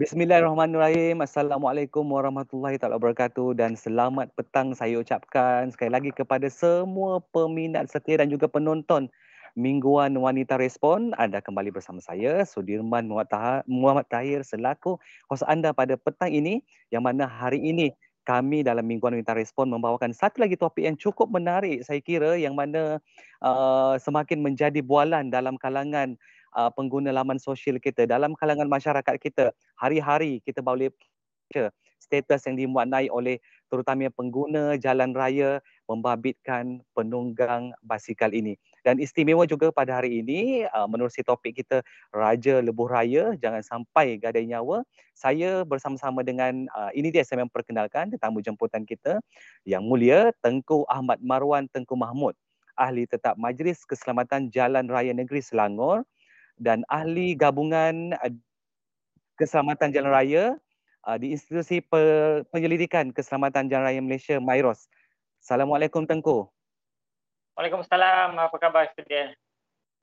Bismillahirrahmanirrahim. Assalamualaikum warahmatullahi taala wabarakatuh dan selamat petang saya ucapkan sekali lagi kepada semua peminat setia dan juga penonton Mingguan Wanita Respon. Anda kembali bersama saya Sudirman Muhammad Tahir selaku hos anda pada petang ini yang mana hari ini kami dalam Mingguan Wanita Respon membawakan satu lagi topik yang cukup menarik saya kira yang mana uh, semakin menjadi bualan dalam kalangan uh, pengguna laman sosial kita dalam kalangan masyarakat kita hari-hari kita boleh baca status yang dimuatnai oleh terutamanya pengguna jalan raya membabitkan penunggang basikal ini. Dan istimewa juga pada hari ini uh, menerusi topik kita Raja Lebuh Raya jangan sampai gadai nyawa. Saya bersama-sama dengan uh, ini dia saya memperkenalkan tetamu jemputan kita. Yang mulia Tengku Ahmad Marwan Tengku Mahmud ahli tetap Majlis Keselamatan Jalan Raya Negeri Selangor dan ahli gabungan uh, keselamatan jalan raya uh, di institusi penyelidikan keselamatan jalan raya Malaysia Mairos. Assalamualaikum Tengku. Waalaikumsalam. Apa khabar sedia?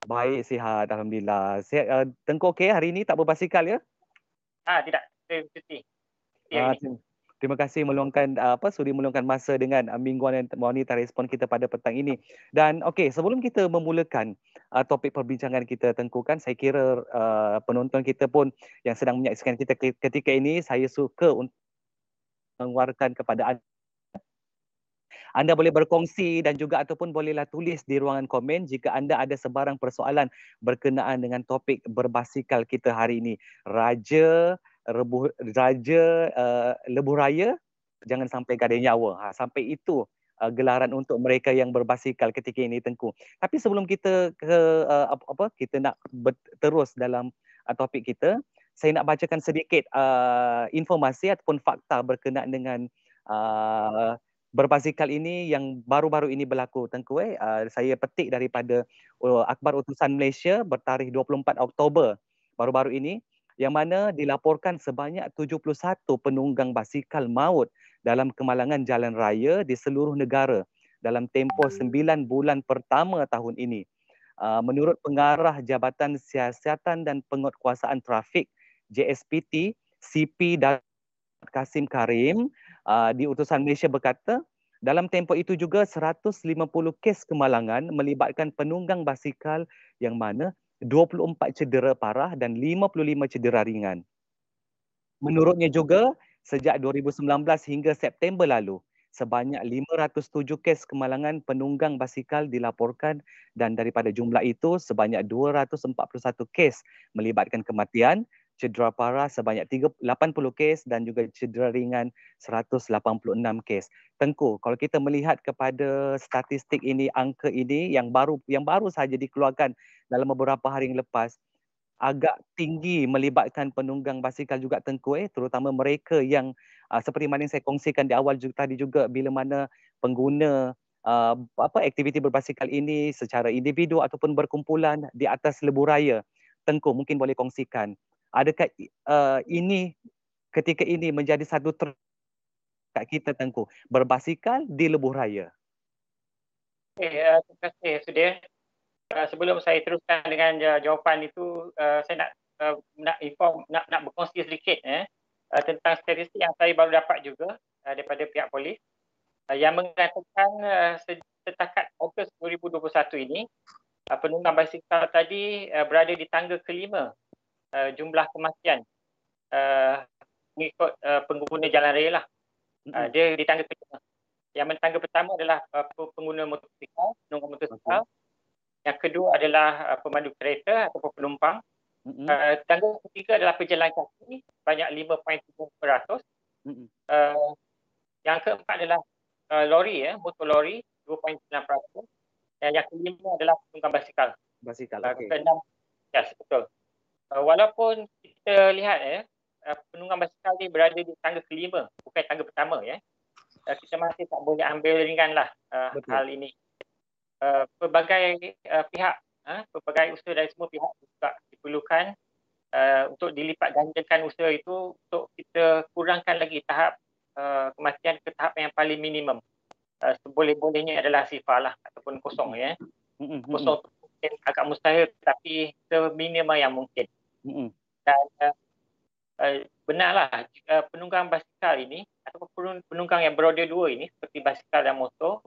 Baik, sihat alhamdulillah. Sihat uh, Tengku okey hari ini tak berbasikal ya? Ah, tidak. Saya cuti. Ah, Terima kasih meluangkan uh, apa sudi meluangkan masa dengan uh, mingguan wanita respon kita pada petang ini. Dan okey, sebelum kita memulakan uh, topik perbincangan kita tengkukan, saya kira uh, penonton kita pun yang sedang menyaksikan kita ketika ini, saya suka untuk mengeluarkan kepada anda anda boleh berkongsi dan juga ataupun bolehlah tulis di ruangan komen jika anda ada sebarang persoalan berkenaan dengan topik berbasikal kita hari ini. Raja rebuh raja uh, lebuh raya jangan sampai gadai nyawa. Ha sampai itu uh, gelaran untuk mereka yang berbasikal ketika ini tengku. Tapi sebelum kita ke uh, apa, apa kita nak terus dalam uh, topik kita saya nak bacakan sedikit uh, informasi ataupun fakta berkenaan dengan uh, berbasikal ini yang baru-baru ini berlaku tengku eh. Uh, saya petik daripada uh, akhbar utusan Malaysia bertarikh 24 Oktober baru-baru ini yang mana dilaporkan sebanyak 71 penunggang basikal maut dalam kemalangan jalan raya di seluruh negara dalam tempoh 9 bulan pertama tahun ini. Uh, menurut pengarah Jabatan Siasatan dan Penguatkuasaan Trafik JSPT, CP dan Kasim Karim uh, di utusan Malaysia berkata, dalam tempoh itu juga 150 kes kemalangan melibatkan penunggang basikal yang mana 24 cedera parah dan 55 cedera ringan. Menurutnya juga, sejak 2019 hingga September lalu, sebanyak 507 kes kemalangan penunggang basikal dilaporkan dan daripada jumlah itu, sebanyak 241 kes melibatkan kematian cedera parah sebanyak 80 kes dan juga cedera ringan 186 kes. Tengku, kalau kita melihat kepada statistik ini, angka ini yang baru yang baru saja dikeluarkan dalam beberapa hari yang lepas, agak tinggi melibatkan penunggang basikal juga Tengku eh, terutama mereka yang uh, seperti mana yang saya kongsikan di awal juga, tadi juga bila mana pengguna uh, apa aktiviti berbasikal ini secara individu ataupun berkumpulan di atas lebuh raya. Tengku mungkin boleh kongsikan. Adakah uh, ini ketika ini menjadi satu ter kat kita tengku berbasikal di lebuh raya? Uh, terima kasih sudah uh, sebelum saya teruskan dengan jawapan itu uh, saya nak uh, nak inform nak nak berkongsi sedikit eh uh, tentang statistik yang saya baru dapat juga uh, daripada pihak polis uh, yang mengatakan uh, setakat Ogos 2021 ini uh, penunggang basikal tadi uh, berada di tangga kelima uh, jumlah kematian uh, mengikut uh, pengguna jalan raya lah. Uh, dia di tangga kelima. Yang tangga pertama adalah uh, pengguna motosikal, penunggang motosikal. Okay. Yang kedua adalah uh, pemandu kereta ataupun penumpang. Mm-hmm. Uh, tangga ketiga adalah pejalan kaki, banyak 5.3%. Mm-hmm. Uh, yang keempat adalah uh, lori, ya, motor lori, 2.9%. Dan yang kelima adalah penunggang basikal. Basikal, uh, okey. Keenam, yes, betul. Uh, walaupun kita lihat ya, uh, penunggang basikal ni berada di tangga kelima, bukan tangga pertama ya. Uh, kita masih tak boleh ambil ringan lah uh, hal ini. Uh, pelbagai uh, pihak, uh, pelbagai usaha dari semua pihak juga diperlukan uh, untuk dilipat gandakan usaha itu untuk kita kurangkan lagi tahap uh, kematian ke tahap yang paling minimum. Uh, seboleh-bolehnya adalah sifar lah ataupun kosong ya. Kosong mungkin agak mustahil tapi seminimal yang mungkin. Dan uh, uh, benarlah uh, penunggang basikal ini ataupun penunggang yang beroda dua ini seperti basikal dan motor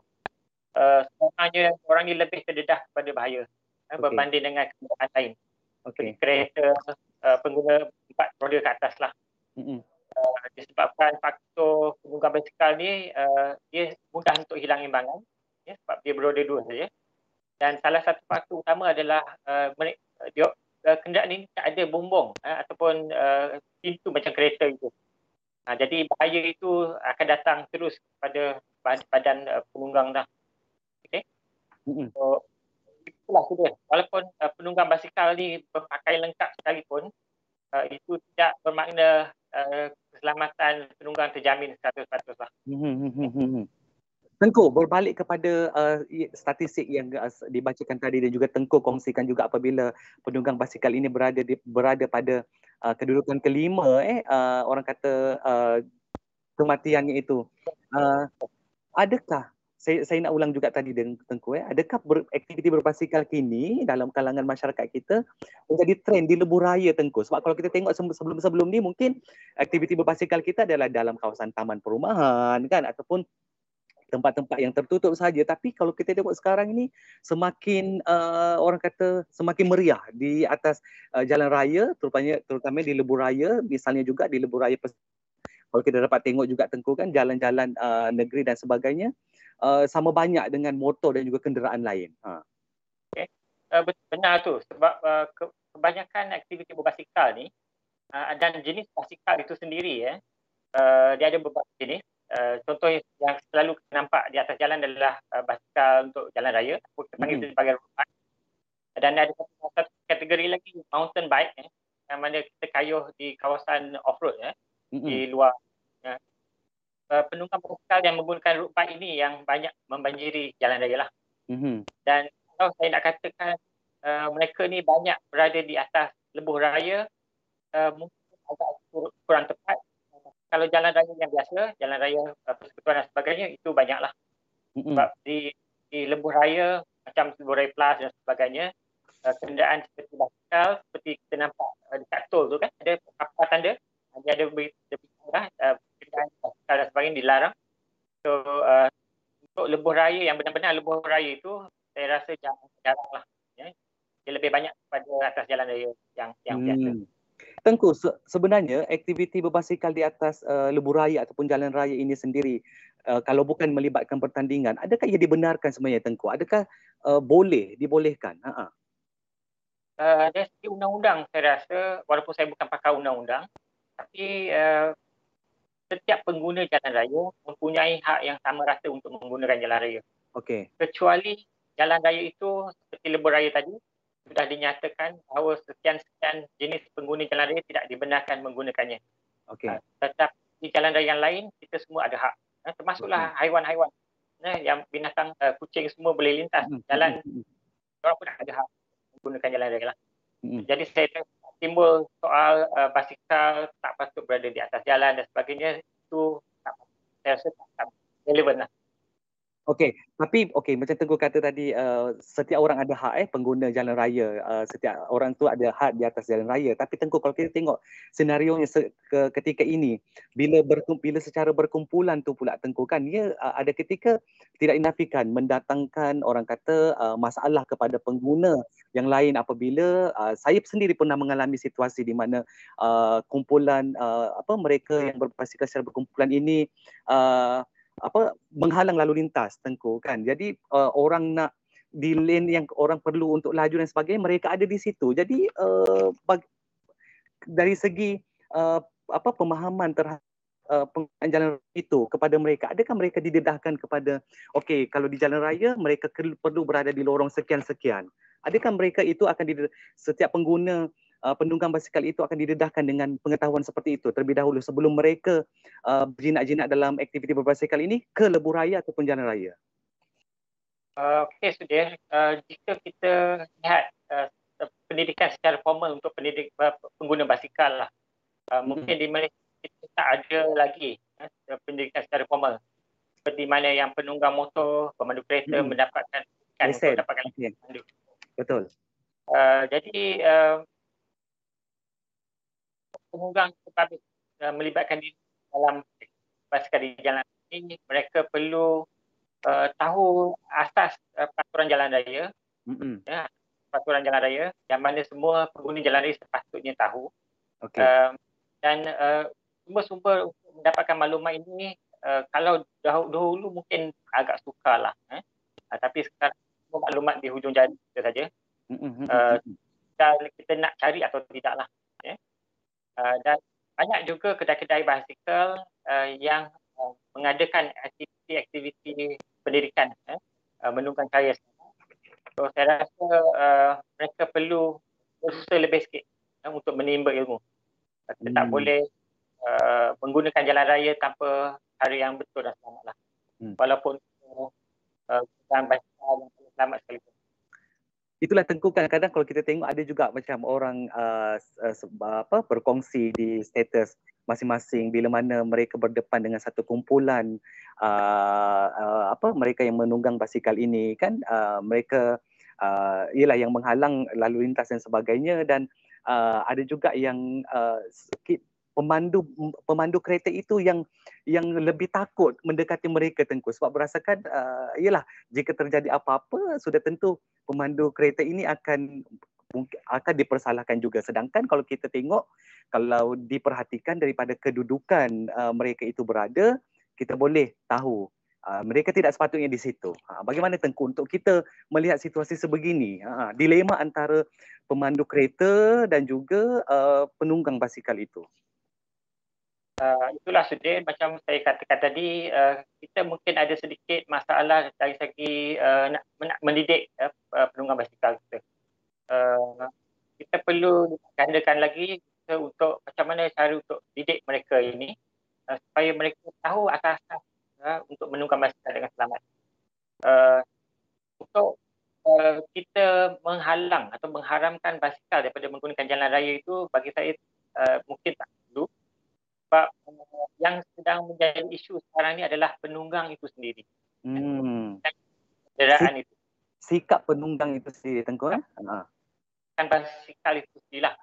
uh, sebenarnya orang ini lebih terdedah kepada bahaya uh, okay. berbanding dengan kenderaan lain. Okay. Kereta uh, pengguna empat roda ke atas lah. Mm-hmm. Uh, disebabkan faktor penunggang basikal ni uh, dia mudah untuk hilang imbangan ya, sebab dia beroda dua saja. Dan salah satu faktor utama adalah uh, dia, uh, kenderaan ini tak ada bumbung uh, ataupun uh, pintu macam kereta itu. Uh, jadi bahaya itu akan datang terus pada badan uh, penunggang dah. Mm-hmm. So, itulah dia. Walaupun uh, penunggang basikal ni berpakai lengkap sekalipun, uh, itu tidak bermakna uh, keselamatan penunggang terjamin 100% lah. Mm-hmm. Tengku berbalik kepada uh, statistik yang uh, dibacakan tadi dan juga Tengku kongsikan juga apabila penunggang basikal ini berada di, berada pada uh, kedudukan kelima eh uh, orang kata uh, kematiannya itu uh, adakah saya saya nak ulang juga tadi dengan Tengku eh. Adakah ber, aktiviti berbasikal kini dalam kalangan masyarakat kita menjadi trend di lebuh raya Tengku? Sebab kalau kita tengok sebelum-sebelum ni mungkin aktiviti berbasikal kita adalah dalam kawasan taman perumahan kan? Ataupun tempat-tempat yang tertutup saja. Tapi kalau kita tengok sekarang ini semakin uh, orang kata semakin meriah di atas uh, jalan raya terutamanya terutama di lebuh raya misalnya juga di lebuh raya kalau kita dapat tengok juga tengku kan? Jalan-jalan uh, negeri dan sebagainya uh, sama banyak dengan motor dan juga kenderaan lain ha okay. uh, benar tu sebab uh, kebanyakan aktiviti berbasikal ni uh, dan jenis basikal itu sendiri ya uh, dia ada beberapa jenis uh, contoh yang selalu kita nampak di atas jalan adalah uh, basikal untuk jalan raya atau kita panggil mm-hmm. sebagai road bike dan ada satu kategori lagi mountain bike eh, yang mana kita kayuh di kawasan off road eh, mm-hmm. di luar ya. Uh, penunggang basikal yang menggunakan road bike ini yang banyak membanjiri jalan raya lah mm-hmm. dan kalau saya nak katakan uh, mereka ni banyak berada di atas lebuh raya uh, mungkin agak kurang tepat kalau jalan raya yang biasa, jalan raya uh, persekutuan dan sebagainya itu banyaklah. Mm-hmm. Sebab di di lembuh raya macam lembuh raya plus dan sebagainya, uh, kenderaan seperti basikal seperti kita nampak uh, dekat tol tu kan ada apa tanda dia ada lebih lah uh, basikal dan sebagainya dilarang. So uh, untuk lembuh raya yang benar-benar lembuh raya itu saya rasa jarang, jarang lah. Ya. Dia lebih banyak pada atas jalan raya yang yang mm. biasa. Tengku, se- sebenarnya aktiviti berbasikal di atas uh, lebuh raya ataupun jalan raya ini sendiri, uh, kalau bukan melibatkan pertandingan, adakah ia dibenarkan sebenarnya Tengku? Adakah uh, boleh, dibolehkan? Ha-ha. Uh, dari segi undang-undang saya rasa, walaupun saya bukan pakar undang-undang, tapi uh, setiap pengguna jalan raya mempunyai hak yang sama rasa untuk menggunakan jalan raya. Okay. Kecuali jalan raya itu seperti lebuh raya tadi, sudah dinyatakan bahawa sekian-sekian jenis pengguna jalan raya tidak dibenarkan menggunakannya. Okay. Uh, tetapi di jalan raya yang lain, kita semua ada hak. Uh, termasuklah okay. haiwan-haiwan. Uh, yang binatang uh, kucing semua boleh lintas mm-hmm. jalan. Mm-hmm. Orang pun ada hak menggunakan jalan raya lah. Mm-hmm. Jadi saya timbul soal uh, basikal tak patut berada di atas jalan dan sebagainya, itu tak, saya rasa tak, tak relevan lah. Okey, tapi okey macam Tengku kata tadi uh, setiap orang ada hak eh pengguna jalan raya. Uh, setiap orang tu ada hak di atas jalan raya. Tapi Tengku kalau kita tengok senario nya se- ke- ketika ini bila berkum- bila secara berkumpulan tu pula Tengku kan ia uh, ada ketika tidak dinafikan mendatangkan orang kata uh, masalah kepada pengguna yang lain apabila uh, saya sendiri pernah mengalami situasi di mana uh, kumpulan uh, apa mereka yang berbasikal secara berkumpulan ini uh, apa menghalang lalu lintas tengku kan? Jadi uh, orang nak di lane yang orang perlu untuk laju dan sebagainya mereka ada di situ. Jadi uh, bag, dari segi uh, apa pemahaman terhadap uh, jalan itu kepada mereka adakah mereka didedahkan kepada okey kalau di jalan raya mereka perlu berada di lorong sekian sekian adakah mereka itu akan di setiap pengguna uh, penunggang basikal itu akan didedahkan dengan pengetahuan seperti itu terlebih dahulu sebelum mereka uh, berjinak-jinak dalam aktiviti berbasikal ini ke lebuh raya ataupun jalan raya. Uh, Okey, sudah. Uh, jika kita lihat uh, pendidikan secara formal untuk pendidik uh, pengguna basikal lah. Uh, hmm. Mungkin di Malaysia kita tak ada lagi uh, pendidikan secara formal. Seperti mana yang penunggang motor, pemandu kereta hmm. mendapatkan pendidikan untuk mendapatkan okay. Betul. Uh, jadi uh, penunggang public uh, melibatkan diri dalam basikal di jalan ini, mereka perlu uh, tahu asas uh, peraturan jalan raya. Mm-hmm. Ya, peraturan jalan raya yang mana semua pengguna jalan raya sepatutnya tahu. Okay. Uh, dan uh, sumber-sumber untuk mendapatkan maklumat ini uh, kalau dahulu, dahulu mungkin agak sukar lah. Eh? Uh, tapi sekarang semua maklumat di hujung jari kita saja. Mm-hmm. Uh, kita nak cari atau tidak lah. Eh? Uh, dan banyak juga kedai-kedai basikal uh, yang uh, mengadakan aktiviti-aktiviti pendidikan eh? uh, menunggang cahaya So saya rasa uh, mereka perlu berusaha lebih sikit uh, untuk menimba ilmu. Kita hmm. tak boleh uh, menggunakan jalan raya tanpa cara yang betul dan selamat lah. Hmm. Walaupun uh, dalam basikal yang selamat sekali. Itulah tengku kadang-kadang kalau kita tengok ada juga macam orang uh, uh, apa berkongsi di status masing-masing. Bila mana mereka berdepan dengan satu kumpulan uh, uh, apa mereka yang menunggang basikal ini kan uh, mereka uh, ialah yang menghalang lalu lintas dan sebagainya. Dan uh, ada juga yang uh, pemandu pemandu kereta itu yang yang lebih takut mendekati mereka tengku. Sebab berasakan uh, ialah jika terjadi apa-apa sudah tentu pemandu kereta ini akan akan dipersalahkan juga. Sedangkan kalau kita tengok kalau diperhatikan daripada kedudukan uh, mereka itu berada kita boleh tahu uh, mereka tidak sepatutnya di situ. Uh, bagaimana tengku untuk kita melihat situasi sebegini? Uh, dilema antara pemandu kereta dan juga uh, penunggang basikal itu uh, itulah sudah macam saya katakan tadi uh, kita mungkin ada sedikit masalah dari segi uh, nak, nak mendidik uh, penunggang basikal kita. Uh, kita perlu gandakan lagi untuk macam mana cara untuk didik mereka ini uh, supaya mereka tahu asas-asas uh, untuk menunggang basikal dengan selamat. Uh, untuk uh, kita menghalang atau mengharamkan basikal daripada menggunakan jalan raya itu bagi saya uh, mungkin tak sebab uh, yang sedang menjadi isu sekarang ni adalah penunggang itu sendiri. Hmm. Kenderaan itu. Sikap penunggang itu sendiri, Tengku? Eh? Ha. Kan basikal itu sendirilah.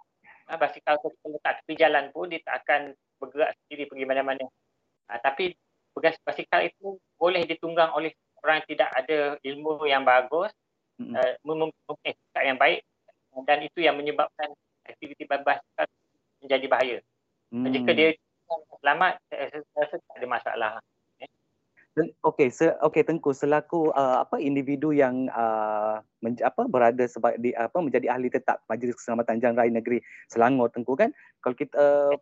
Ha, basikal itu kalau letak tepi jalan pun dia tak akan bergerak sendiri pergi mana-mana. Ha, tapi basikal itu boleh ditunggang oleh orang yang tidak ada ilmu yang bagus, hmm. uh, mempunyai sikap yang baik dan itu yang menyebabkan aktiviti basikal menjadi bahaya. Hmm. Jika dia selamat saya rasa tak ada masalah eh. Okey, se okey Tengku selaku uh, apa individu yang uh, men, apa berada sebagai di, apa menjadi ahli tetap Majlis Keselamatan Jalan Raya Negeri Selangor Tengku kan kalau kita uh,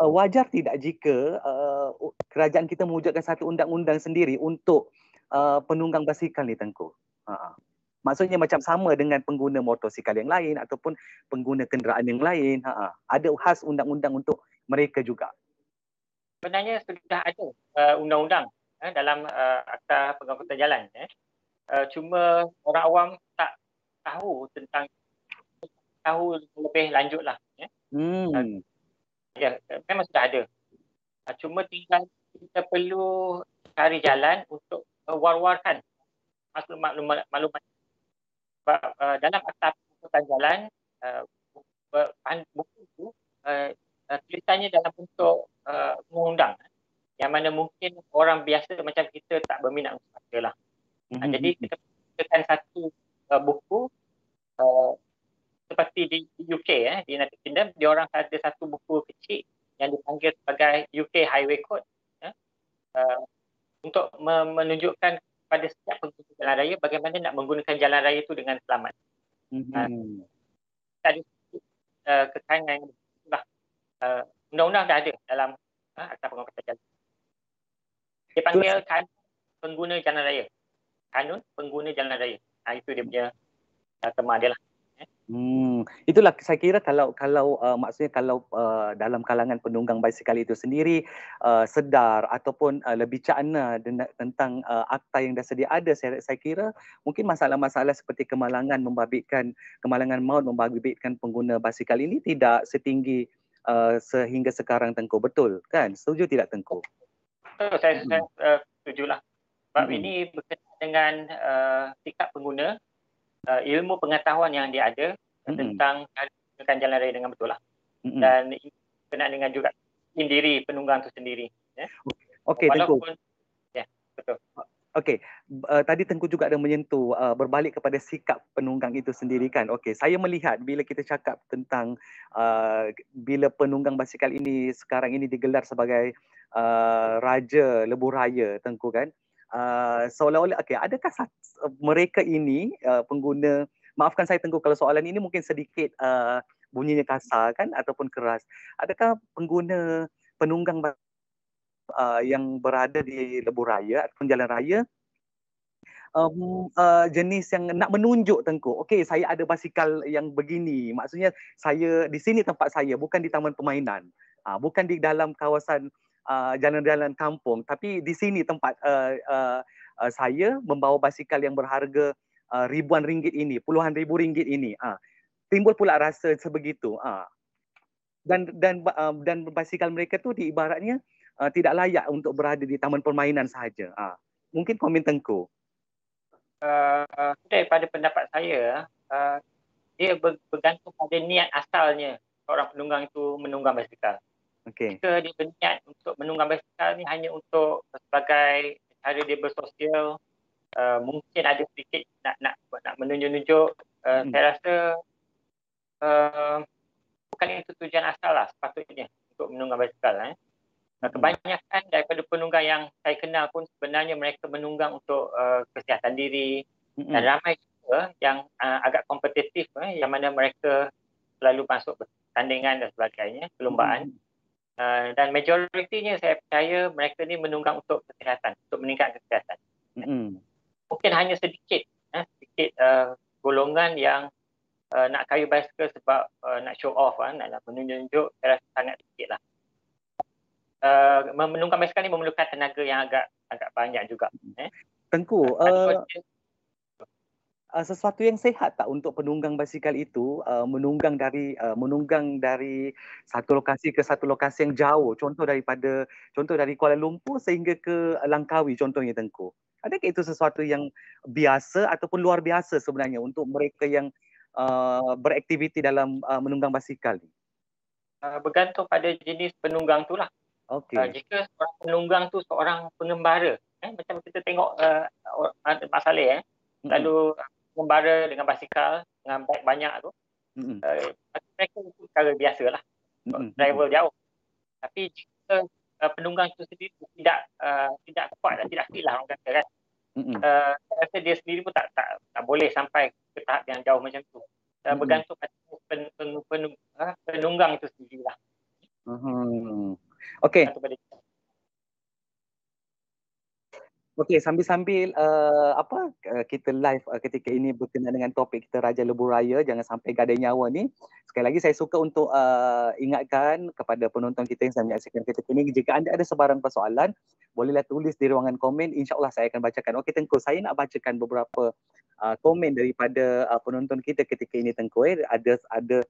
uh, wajar tidak jika uh, kerajaan kita mewujudkan satu undang-undang sendiri untuk uh, penunggang basikal ni Tengku. Uh, maksudnya macam sama dengan pengguna motosikal yang lain ataupun pengguna kenderaan yang lain. Uh, ada khas undang-undang untuk mereka juga? Sebenarnya sudah ada uh, undang-undang uh, dalam uh, Akta Pengangkutan Jalan. Eh. Uh, cuma orang awam tak tahu tentang tahu lebih lanjut lah. Eh. Hmm. Uh, ya, memang sudah ada. Uh, cuma tinggal kita perlu cari jalan untuk uh, war-warkan maklumat-maklumat. Sebab uh, dalam Akta Pengangkutan Jalan, uh, buku itu uh, uh, tulisannya dalam bentuk uh, undang yang mana mungkin orang biasa macam kita tak berminat untuk baca lah. Mm-hmm. Uh, jadi kita gunakan satu uh, buku uh, seperti di, di UK eh, di United Kingdom, dia orang ada satu buku kecil yang dipanggil sebagai UK Highway Code eh, uh, untuk menunjukkan pada setiap pengguna jalan raya bagaimana nak menggunakan jalan raya itu dengan selamat. Mm-hmm. Uh, ada uh, kekangan uh, undang-undang dah ada dalam uh, Akta Pengangkutan Jalan. Dia panggil kan pengguna jalan raya. Kanun pengguna jalan raya. Ha, itu dia punya uh, tema dia lah. Hmm, itulah saya kira kalau kalau uh, maksudnya kalau uh, dalam kalangan penunggang basikal itu sendiri uh, sedar ataupun uh, lebih cakna tentang uh, akta yang dah sedia ada saya, saya kira mungkin masalah-masalah seperti kemalangan membabitkan kemalangan maut membabitkan pengguna basikal ini tidak setinggi uh, sehingga sekarang Tengku. Betul kan? Setuju tidak Tengku? Betul, saya, hmm. saya uh, setuju lah. Sebab hmm. ini berkaitan dengan uh, sikap pengguna, uh, ilmu pengetahuan yang dia ada hmm. tentang menggunakan jalan raya dengan betul lah. mm-hmm. dan kena dengan juga sendiri penunggang itu sendiri. Ya. Okey, Tengku. Ya, betul. Okey, uh, tadi Tengku juga ada menyentuh uh, berbalik kepada sikap penunggang itu sendiri kan. Okey, saya melihat bila kita cakap tentang uh, bila penunggang basikal ini sekarang ini digelar sebagai uh, raja lebuh raya Tengku kan. Uh, seolah-olah okey, adakah mereka ini uh, pengguna maafkan saya Tengku kalau soalan ini mungkin sedikit uh, bunyinya kasar kan ataupun keras. Adakah pengguna penunggang uh, yang berada di lebuh raya ataupun jalan raya um, uh, jenis yang nak menunjuk tengku okey saya ada basikal yang begini. Maksudnya saya di sini tempat saya bukan di taman permainan. Uh, bukan di dalam kawasan uh, jalan-jalan kampung. Tapi di sini tempat uh, uh, uh, saya membawa basikal yang berharga uh, ribuan ringgit ini puluhan ribu ringgit ini. Uh, timbul pula rasa sebegitu. Uh. dan dan uh, dan basikal mereka tu diibaratnya uh, tidak layak untuk berada di taman permainan sahaja. Uh, mungkin komen Tengku. Uh, daripada pendapat saya, uh, dia bergantung pada niat asalnya seorang penunggang itu menunggang basikal. Okay. Jika dia berniat untuk menunggang basikal ni hanya untuk sebagai cara dia bersosial, uh, mungkin ada sedikit nak nak nak menunjuk-nunjuk. Uh, hmm. Saya rasa uh, bukan itu tujuan asal lah sepatutnya untuk menunggang basikal. Eh. Nah, kebanyakan daripada penunggang yang saya kenal pun sebenarnya mereka menunggang untuk uh, kesihatan diri mm-hmm. dan ramai juga yang uh, agak kompetitif eh, yang mana mereka selalu masuk pertandingan dan sebagainya, perlombaan. Mm-hmm. Uh, dan majoritinya saya percaya mereka ni menunggang untuk kesihatan, untuk meningkatkan kesihatan. Mm-hmm. Mungkin hanya sedikit, eh, sedikit uh, golongan yang uh, nak kayu basikal sebab uh, nak show off, uh, nak, nak menunjuk-nunjuk, saya rasa sangat sedikit lah uh, menunggang basikal ni memerlukan tenaga yang agak agak banyak juga. Eh. Tengku, uh, uh, sesuatu yang sehat tak untuk penunggang basikal itu uh, menunggang dari uh, menunggang dari satu lokasi ke satu lokasi yang jauh. Contoh daripada contoh dari Kuala Lumpur sehingga ke Langkawi contohnya Tengku. Adakah itu sesuatu yang biasa ataupun luar biasa sebenarnya untuk mereka yang uh, beraktiviti dalam uh, menunggang basikal ni? Uh, bergantung pada jenis penunggang tu lah. Okay. Uh, jika seorang penunggang tu seorang pengembara, eh, macam kita tengok uh, Mak Saleh, eh, lalu mm-hmm. pengembara dengan basikal, dengan baik banyak tu, mm-hmm. uh, mereka itu cara biasa lah, mm-hmm. travel jauh. Tapi jika uh, penunggang itu sendiri tidak uh, tidak kuat dan tidak fit lah orang kata kan, mm-hmm. uh, saya rasa dia sendiri pun tak, tak, tak boleh sampai ke tahap yang jauh macam tu. Uh, mm-hmm. Bergantung pada pen, pen, pen, pen, penunggang itu sendirilah. Mm-hmm. Okey. Okey, sambil-sambil uh, apa uh, kita live uh, ketika ini berkenaan dengan topik kita Raja Lebuh Raya, jangan sampai gadai nyawa ni. Sekali lagi saya suka untuk uh, ingatkan kepada penonton kita yang sedang menyaksikan ketika ini jika anda ada sebarang persoalan, bolehlah tulis di ruangan komen. InsyaAllah saya akan bacakan. Okey Tengku, saya nak bacakan beberapa uh, komen daripada uh, penonton kita ketika ini Tengku. Eh. Ada ada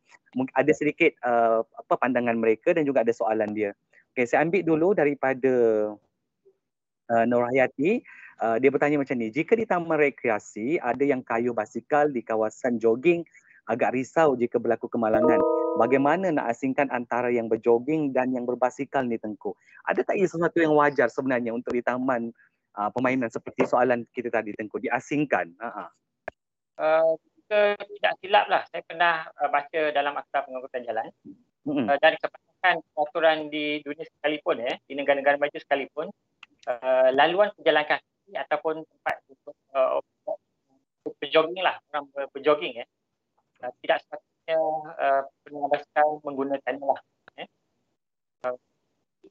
ada sedikit uh, apa pandangan mereka dan juga ada soalan dia. Okay, saya ambil dulu daripada uh, Nur Hayati. Uh, dia bertanya macam ni, jika di taman rekreasi ada yang kayu basikal di kawasan jogging, agak risau jika berlaku kemalangan. Bagaimana nak asingkan antara yang berjogging dan yang berbasikal ni Tengku? Ada tak ia sesuatu yang wajar sebenarnya untuk di taman uh, permainan seperti soalan kita tadi Tengku, diasingkan? Uh-huh. Uh, tidak silap lah, saya pernah uh, baca dalam akta pengangkutan jalan. Mm-hmm. Uh, dari kebanyakan peraturan di dunia sekalipun ya, di negara-negara maju sekalipun, uh, laluan pejalan kaki ataupun tempat untuk uh, berjogging lah, orang berjogging ya, uh, tidak sepatutnya uh, pengguna basikal menggunakan lah. Ya. Uh,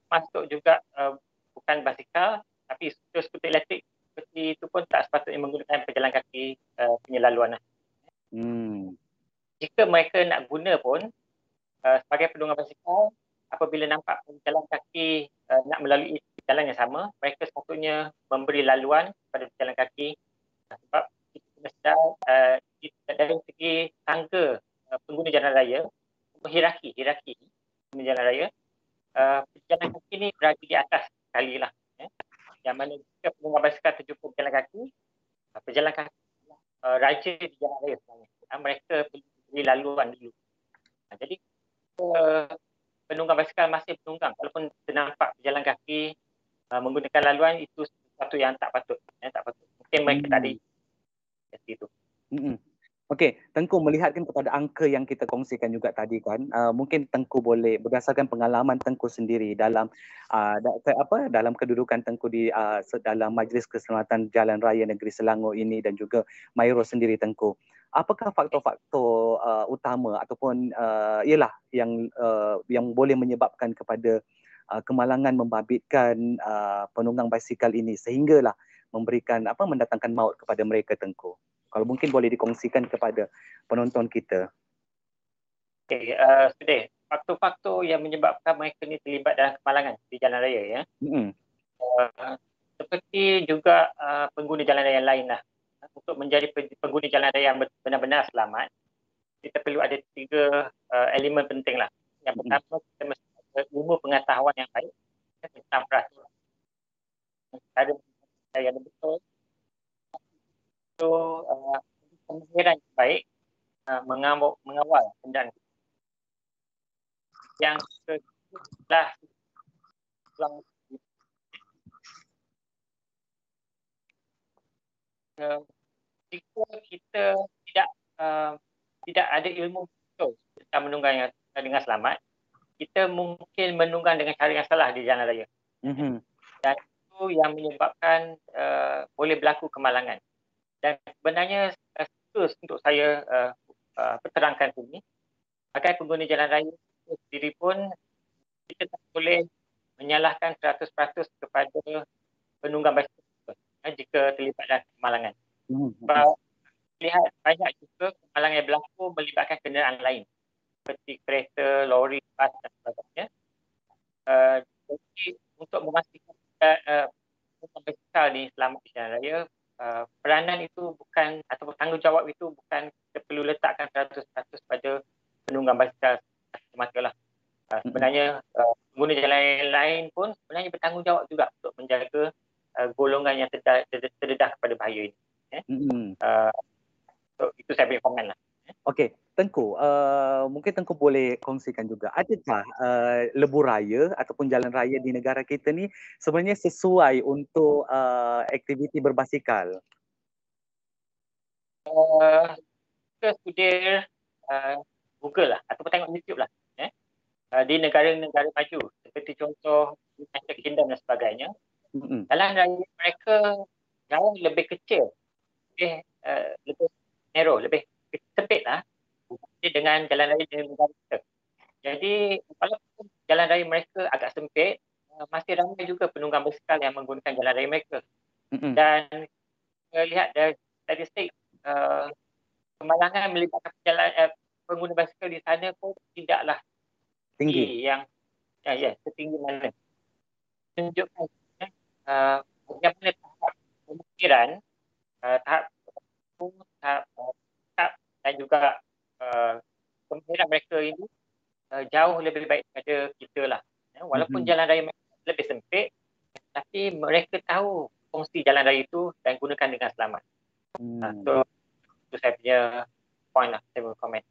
masuk juga uh, bukan basikal, tapi skuter elektrik seperti itu pun tak sepatutnya menggunakan pejalan kaki uh, punya laluan lah. Hmm. Jika mereka nak guna pun, uh, sebagai penunggang basikal apabila nampak pejalan kaki uh, nak melalui jalan yang sama mereka sepatutnya memberi laluan pada pejalan kaki. Uh, sebab kita sedar uh, dari segi tangga uh, pengguna jalan raya hierarki hierarki pengguna jalan raya uh, pejalan kaki ni berada di atas sekali lah eh. yang mana jika penunggang basikal terjumpa pejalan kaki uh, pejalan kaki uh, raja di jalan raya sebenarnya. Uh, mereka beri laluan dulu. Jadi penunggang basikal masih penunggang walaupun ternampak berjalan kaki uh, menggunakan laluan itu satu yang tak patut ya, tak patut mungkin mereka hmm. tak ada itu hmm. Okey, Tengku melihatkan kepada angka yang kita kongsikan juga tadi kan, uh, mungkin Tengku boleh berdasarkan pengalaman Tengku sendiri dalam uh, da, apa dalam kedudukan Tengku di uh, dalam Majlis Keselamatan Jalan Raya Negeri Selangor ini dan juga Mairo sendiri Tengku. Apakah faktor-faktor uh, utama ataupun uh, ialah yang uh, yang boleh menyebabkan kepada uh, kemalangan membabitkan uh, penunggang basikal ini sehinggalah memberikan apa mendatangkan maut kepada mereka Tengku? kalau mungkin boleh dikongsikan kepada penonton kita. Okay, uh, sudah. Faktor-faktor yang menyebabkan mereka ni terlibat dalam kemalangan di jalan raya ya. Mm-hmm. Uh, seperti juga uh, pengguna jalan raya lain lah. Untuk menjadi pengguna jalan raya yang benar-benar selamat, kita perlu ada tiga uh, elemen penting lah. Yang pertama, mm-hmm. kita mesti ada ilmu pengetahuan yang baik tentang peraturan. Ada yang betul, itu uh, pemikiran yang baik uh, mengawal, mengawal kendaraan yang kedua pulang uh, jika kita tidak uh, tidak ada ilmu betul tentang menunggang yang dengan selamat kita mungkin menunggang dengan cara yang salah di jalan raya mm-hmm. dan itu yang menyebabkan uh, boleh berlaku kemalangan dan sebenarnya uh, terus untuk saya uh, uh, terangkan ini agar pengguna jalan raya sendiri pun kita tak boleh menyalahkan 100% kepada penunggang basikal jika terlibat dalam kemalangan. Hmm. Sebab lihat banyak juga kemalangan yang berlaku melibatkan kenderaan lain seperti kereta, lori, bas dan sebagainya. Uh, jadi untuk memastikan uh, penunggang basikal ni selamat di jalan raya, Uh, peranan itu bukan atau tanggungjawab itu bukan kita perlu letakkan 100% pada penunggang basikal semata lah. Uh, sebenarnya uh, pengguna jalan lain pun sebenarnya bertanggungjawab juga untuk menjaga uh, golongan yang terdedah, terdedah kepada bahaya ini. Eh? Mm-hmm. Uh, so, itu saya beri komen lah. Okey, Tengku, uh, mungkin Tengku boleh kongsikan juga. Adakah uh, lebuh raya ataupun jalan raya di negara kita ni sebenarnya sesuai untuk uh, aktiviti berbasikal? Uh, kita sudah uh, Google lah ataupun tengok YouTube lah. Eh? Uh, di negara-negara maju seperti contoh United Kingdom dan sebagainya. Mm-hmm. Jalan raya mereka jauh lebih kecil. Lebih, uh, lebih narrow, lebih sempit lah dengan jalan raya di negara kita. Jadi walaupun jalan raya mereka agak sempit, uh, masih ramai juga penunggang basikal yang menggunakan jalan raya mereka. Mm-hmm. Dan kita lihat dari statistik uh, kemalangan melibatkan jalan, uh, pengguna basikal di sana pun tidaklah tinggi yang ya, ya setinggi mana. Tunjukkan uh, bagaimana tahap pemikiran, uh, tahap tahap uh, dan juga uh, pemikiran mereka ini uh, jauh lebih baik daripada kita lah. Ya, walaupun mm-hmm. jalan raya mereka lebih sempit, tapi mereka tahu fungsi jalan raya itu dan gunakan dengan selamat. Mm. Uh, so, itu saya punya point lah, saya komen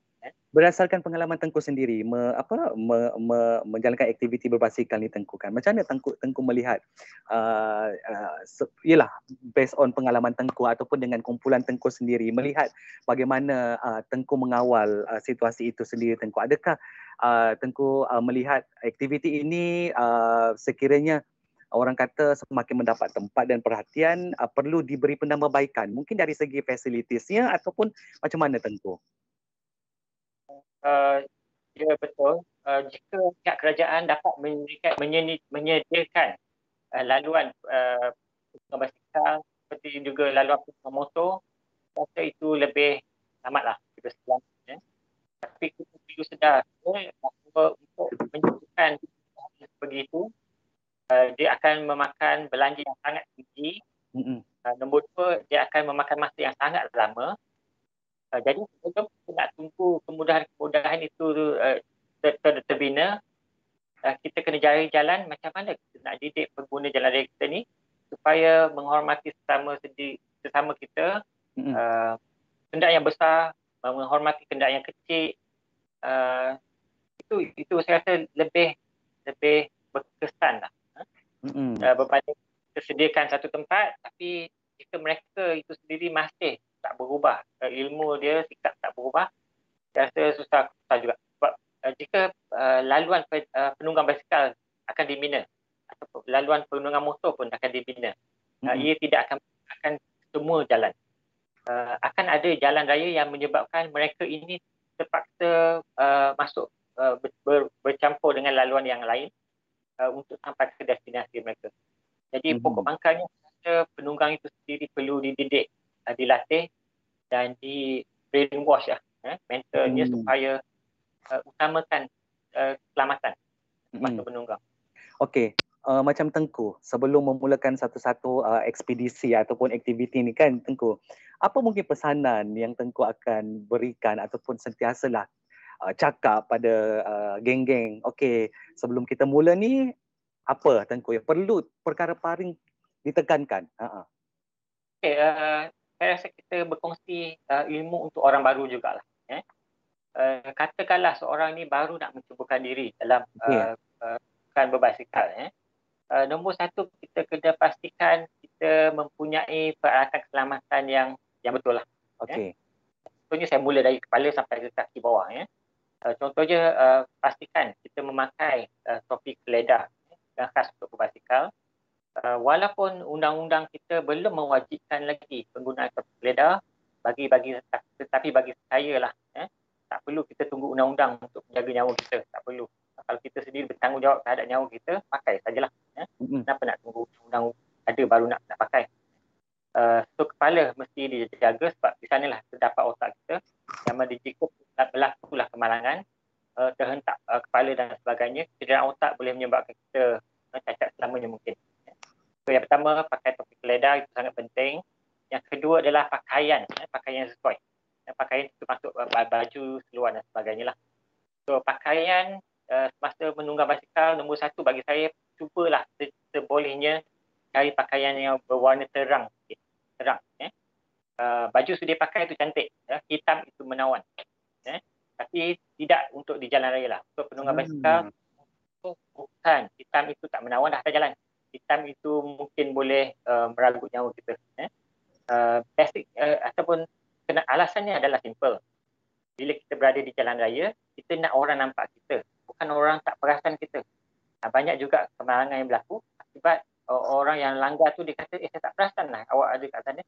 berdasarkan pengalaman Tengku sendiri me, apa me, me, menjalankan aktiviti berbasikal ni Tengku kan? Macam mana Tengku Tengku melihat uh, uh, yalah based on pengalaman Tengku ataupun dengan kumpulan Tengku sendiri melihat bagaimana uh, Tengku mengawal uh, situasi itu sendiri Tengku? Adakah uh, Tengku uh, melihat aktiviti ini uh, sekiranya orang kata semakin mendapat tempat dan perhatian uh, perlu diberi penambahbaikan mungkin dari segi fasilitasnya ataupun macam mana Tengku uh, ya betul uh, jika pihak kerajaan dapat menyediakan, menyediakan uh, laluan uh, basikal seperti juga laluan motor rasa itu lebih selamat lah kita selamat ya. tapi kita perlu sedar ya, bahawa untuk menyediakan begitu uh, dia akan memakan belanja yang sangat tinggi mm-hmm. uh, nombor dua dia akan memakan masa yang sangat lama Uh, jadi kita nak tunggu kemudahan-kemudahan itu uh, ter- ter- terbina. Uh, kita kena cari jalan macam mana kita nak didik pengguna jalan raya kita ni supaya menghormati sesama sendiri, sesama kita. Mm-hmm. Uh, kenderaan yang besar, menghormati kenderaan yang kecil. Uh, itu itu saya rasa lebih lebih berkesan lah. Mm-hmm. Uh, berbanding tersediakan satu tempat tapi jika mereka itu sendiri masih tak berubah, uh, ilmu dia sikap tak berubah, saya rasa susah, susah juga. Sebab uh, jika uh, laluan pe, uh, penunggang basikal akan dibina atau laluan penunggang motor pun akan dibina, mm-hmm. uh, ia tidak akan akan semua jalan. Uh, akan ada jalan raya yang menyebabkan mereka ini terpaksa uh, masuk uh, ber, bercampur dengan laluan yang lain uh, untuk sampai ke destinasi mereka. Jadi mm-hmm. pokok pangkalnya penunggang itu sendiri perlu dididik, uh, dilatih dan di brainwash lah, eh, mentalnya mm-hmm. supaya uh, utamakan uh, keselamatan mm-hmm. penunggang. Okey, uh, macam Tengku, sebelum memulakan satu-satu uh, ekspedisi ataupun aktiviti ni kan Tengku, apa mungkin pesanan yang Tengku akan berikan ataupun sentiasalah uh, cakap pada uh, geng-geng, okey, sebelum kita mula ni, apa Tengku yang perlu perkara paling ditekankan? Uh-huh. Okay, uh, saya rasa kita berkongsi uh, ilmu untuk orang baru jugalah. Eh? Uh, katakanlah seorang ni baru nak mencubakan diri dalam okay. uh, uh, berbasikal. Eh? uh, nombor satu kita kena pastikan kita mempunyai peralatan keselamatan yang yang betul lah. Okey. Ya. Contohnya saya mula dari kepala sampai ke kaki bawah. Ya. Uh, contohnya uh, pastikan kita memakai uh, topi keleda ya, yang khas untuk berbasikal. Uh, walaupun undang-undang kita belum mewajibkan lagi penggunaan keleda bagi bagi tetapi bagi saya lah ya, tak perlu kita tunggu undang-undang untuk menjaga nyawa kita tak perlu kalau kita sendiri bertanggungjawab terhadap nyawa kita pakai sajalah. Mm-hmm. Kenapa nak tunggu undang ada baru nak nak pakai? Uh, so kepala mesti dijaga sebab di sanalah terdapat otak kita yang mana jika berlakulah kemalangan uh, terhentak uh, kepala dan sebagainya cedera otak boleh menyebabkan kita uh, cacat selamanya mungkin. So yang pertama pakai topik keledar itu sangat penting. Yang kedua adalah pakaian ya, pakaian yang sesuai. Ya, pakaian itu masuk uh, baju seluar dan sebagainya lah. So pakaian uh, semasa menunggang basikal nombor satu bagi saya cubalah sebolehnya cari pakaian yang berwarna terang. Terang eh. Uh, baju sudah pakai itu cantik ya. Hitam itu menawan eh. Tapi tidak untuk di jalan raya lah. Untuk penunggang hmm. basikal bukan. Hitam itu tak menawan dah jalan hitam itu mungkin boleh uh, meragut nyawa kita eh uh, basic uh, ataupun kena alasannya adalah simple bila kita berada di jalan raya kita nak orang nampak kita bukan orang tak perasan kita uh, banyak juga kemalangan yang berlaku akibat uh, orang yang langgar tu dia kata eh saya tak perasan lah awak ada kat sana.